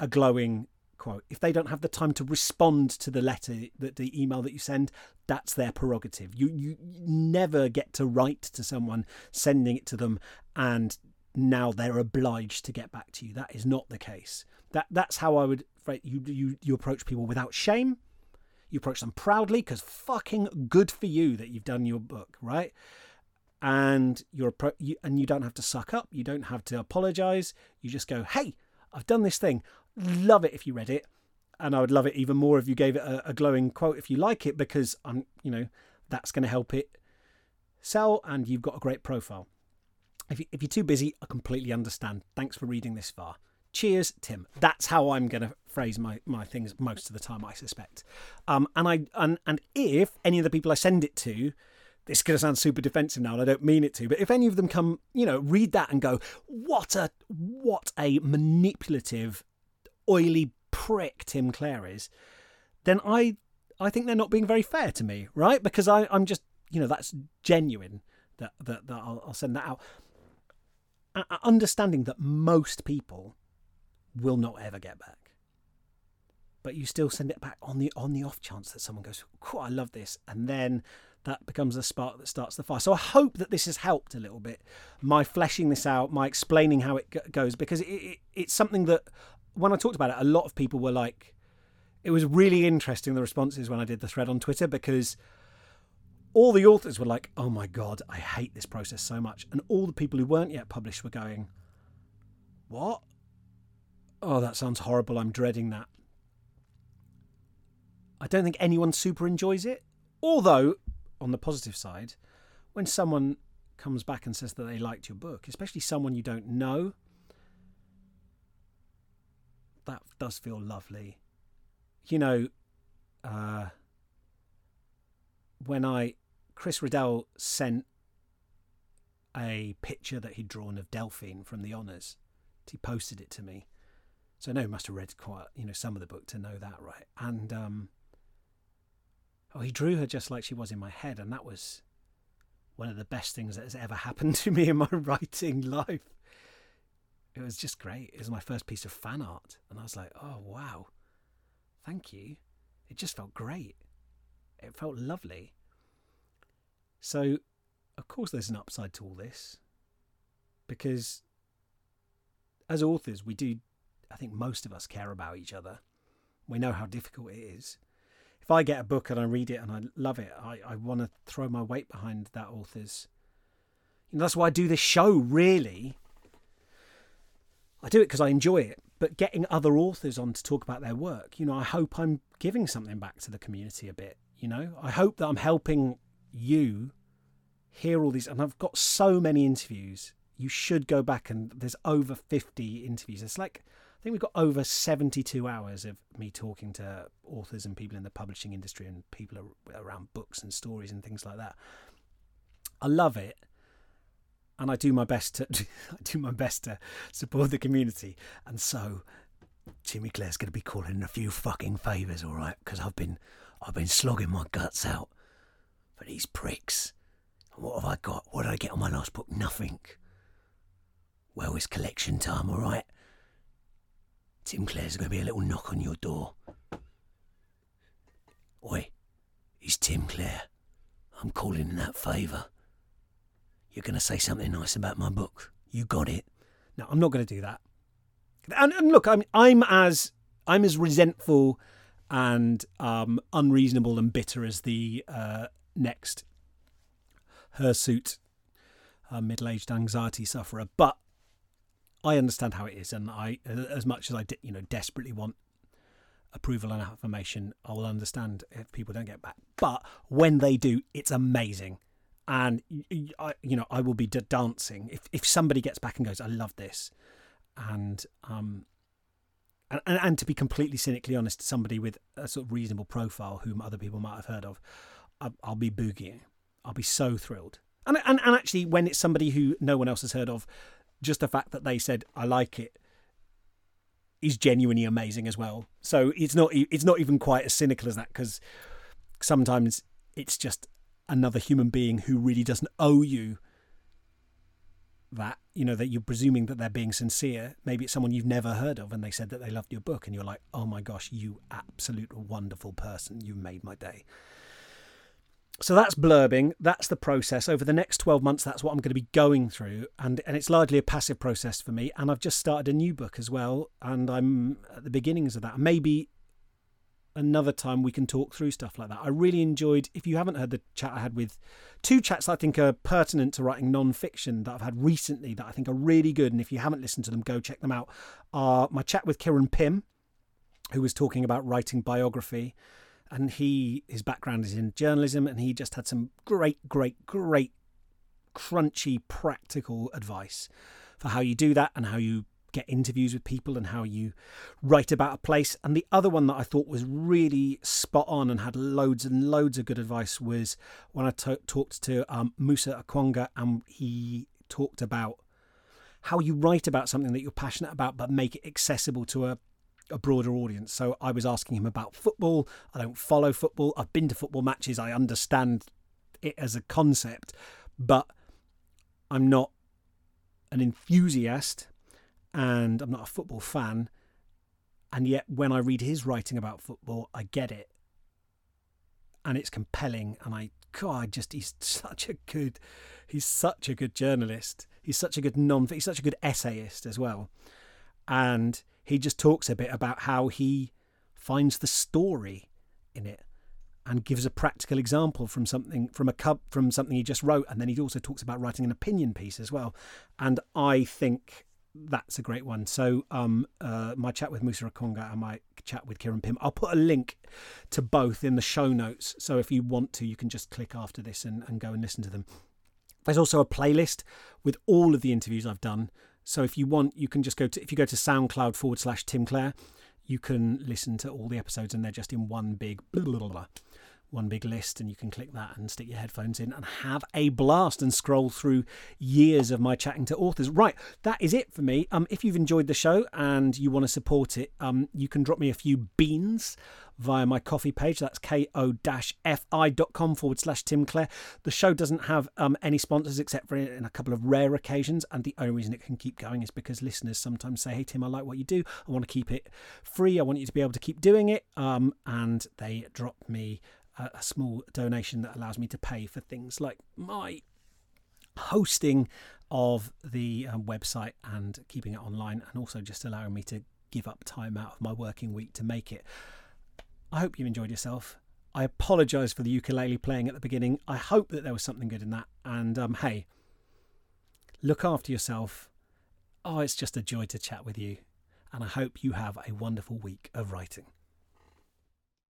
a glowing quote. If they don't have the time to respond to the letter, that the email that you send, that's their prerogative. You you never get to write to someone, sending it to them, and now they're obliged to get back to you. That is not the case. That that's how I would you you you approach people without shame you approach them proudly because fucking good for you that you've done your book, right? And you're you, and you don't have to suck up. You don't have to apologize. You just go, "Hey, I've done this thing. Love it if you read it, and I would love it even more if you gave it a, a glowing quote if you like it because I'm, you know, that's going to help it sell, and you've got a great profile. If, you, if you're too busy, I completely understand. Thanks for reading this far. Cheers, Tim. That's how I'm going to phrase my, my things most of the time, I suspect. Um, and I and and if any of the people I send it to this is going to sound super defensive now, and I don't mean it to, but if any of them come, you know, read that and go, what a what a manipulative, oily prick Tim Clare is, then I I think they're not being very fair to me, right? Because I I'm just you know that's genuine that that, that I'll, I'll send that out, understanding that most people will not ever get back but you still send it back on the on the off chance that someone goes, "Cool, I love this," and then that becomes a spark that starts the fire. So I hope that this has helped a little bit, my fleshing this out, my explaining how it goes, because it, it, it's something that when I talked about it, a lot of people were like, it was really interesting the responses when I did the thread on Twitter because all the authors were like, "Oh my god, I hate this process so much," and all the people who weren't yet published were going, "What? Oh, that sounds horrible. I'm dreading that." I don't think anyone super enjoys it. Although, on the positive side, when someone comes back and says that they liked your book, especially someone you don't know, that does feel lovely. You know, uh, when I, Chris Riddell sent a picture that he'd drawn of Delphine from the Honours, he posted it to me. So I know he must have read quite, you know, some of the book to know that, right? And um, oh, he drew her just like she was in my head, and that was one of the best things that has ever happened to me in my writing life. It was just great. It was my first piece of fan art, and I was like, oh wow, thank you. It just felt great. It felt lovely. So, of course, there's an upside to all this because as authors, we do, I think most of us care about each other. We know how difficult it is if I get a book and I read it and I love it, I, I want to throw my weight behind that author's. You know, that's why I do this show, really. I do it because I enjoy it, but getting other authors on to talk about their work, you know, I hope I'm giving something back to the community a bit, you know. I hope that I'm helping you hear all these, and I've got so many interviews. You should go back and there's over 50 interviews. It's like think we've got over 72 hours of me talking to authors and people in the publishing industry and people around books and stories and things like that. I love it. And I do my best to I do my best to support the community. And so Timmy Clare's going to be calling a few fucking favours, all right? Because I've been I've been slogging my guts out for these pricks. And what have I got? What did I get on my last book? Nothing. Well, it's collection time, all right? Tim Clare's going to be a little knock on your door. Oi, it's Tim Clare. I'm calling in that favour. You're going to say something nice about my book. You got it. No, I'm not going to do that. And, and look, I'm I'm as I'm as resentful and um, unreasonable and bitter as the uh, next hirsute uh, middle-aged anxiety sufferer, but I understand how it is, and I, as much as I, you know, desperately want approval and affirmation, I will understand if people don't get back. But when they do, it's amazing, and I, you know, I will be dancing if if somebody gets back and goes, "I love this," and um, and, and, and to be completely cynically honest, somebody with a sort of reasonable profile whom other people might have heard of, I'll, I'll be boogieing. I'll be so thrilled. And, and and actually, when it's somebody who no one else has heard of, just the fact that they said I like it is genuinely amazing as well. So it's not it's not even quite as cynical as that because sometimes it's just another human being who really doesn't owe you that you know that you're presuming that they're being sincere. Maybe it's someone you've never heard of and they said that they loved your book and you're like oh my gosh you absolute wonderful person. You made my day so that's blurbing. That's the process. Over the next 12 months that's what i'm going to be going through and and it's largely a passive process for me and i've just started a new book as well and i'm at the beginnings of that. Maybe another time we can talk through stuff like that. I really enjoyed if you haven't heard the chat i had with two chats i think are pertinent to writing non-fiction that i've had recently that i think are really good and if you haven't listened to them go check them out are my chat with kieran pym who was talking about writing biography and he his background is in journalism and he just had some great great great crunchy practical advice for how you do that and how you get interviews with people and how you write about a place. And the other one that I thought was really spot on and had loads and loads of good advice was when I t- talked to um, Musa Okwonga and he talked about how you write about something that you're passionate about but make it accessible to a a broader audience. So I was asking him about football. I don't follow football. I've been to football matches. I understand it as a concept, but I'm not an enthusiast and I'm not a football fan. And yet, when I read his writing about football, I get it. And it's compelling. And I, God, just, he's such a good, he's such a good journalist. He's such a good non, he's such a good essayist as well. And he just talks a bit about how he finds the story in it and gives a practical example from something from a cub from something he just wrote. And then he also talks about writing an opinion piece as well. And i think that's a great one. So um, uh, my chat with musa Okwonga and my chat with kieran pym i'll put a link to both in the show notes. So if you want to you can just click after this and, and go and listen to them. There's also a playlist with all of the interviews i've done so if you want, you can just go to if you go to SoundCloud forward slash Tim Clare, you can listen to all the episodes and they're just in one big blah, blah, blah, one big list and you can click that and stick your headphones in and have a blast and scroll through years of my chatting to authors right that is it for me um if you've enjoyed the show and you want to support it um you can drop me a few beans via my Ko-fi page. That's ko-fi.com forward slash Tim Clare. The show doesn't have um, any sponsors except for in a couple of rare occasions. And the only reason it can keep going is because listeners sometimes say, Hey, Tim, I like what you do. I want to keep it free. I want you to be able to keep doing it. Um, and they drop me a, a small donation that allows me to pay for things like my hosting of the um, website and keeping it online, and also just allowing me to give up time out of my working week to make it. I hope you enjoyed yourself. I apologise for the ukulele playing at the beginning. I hope that there was something good in that. And um, hey, look after yourself. Oh, it's just a joy to chat with you. And I hope you have a wonderful week of writing.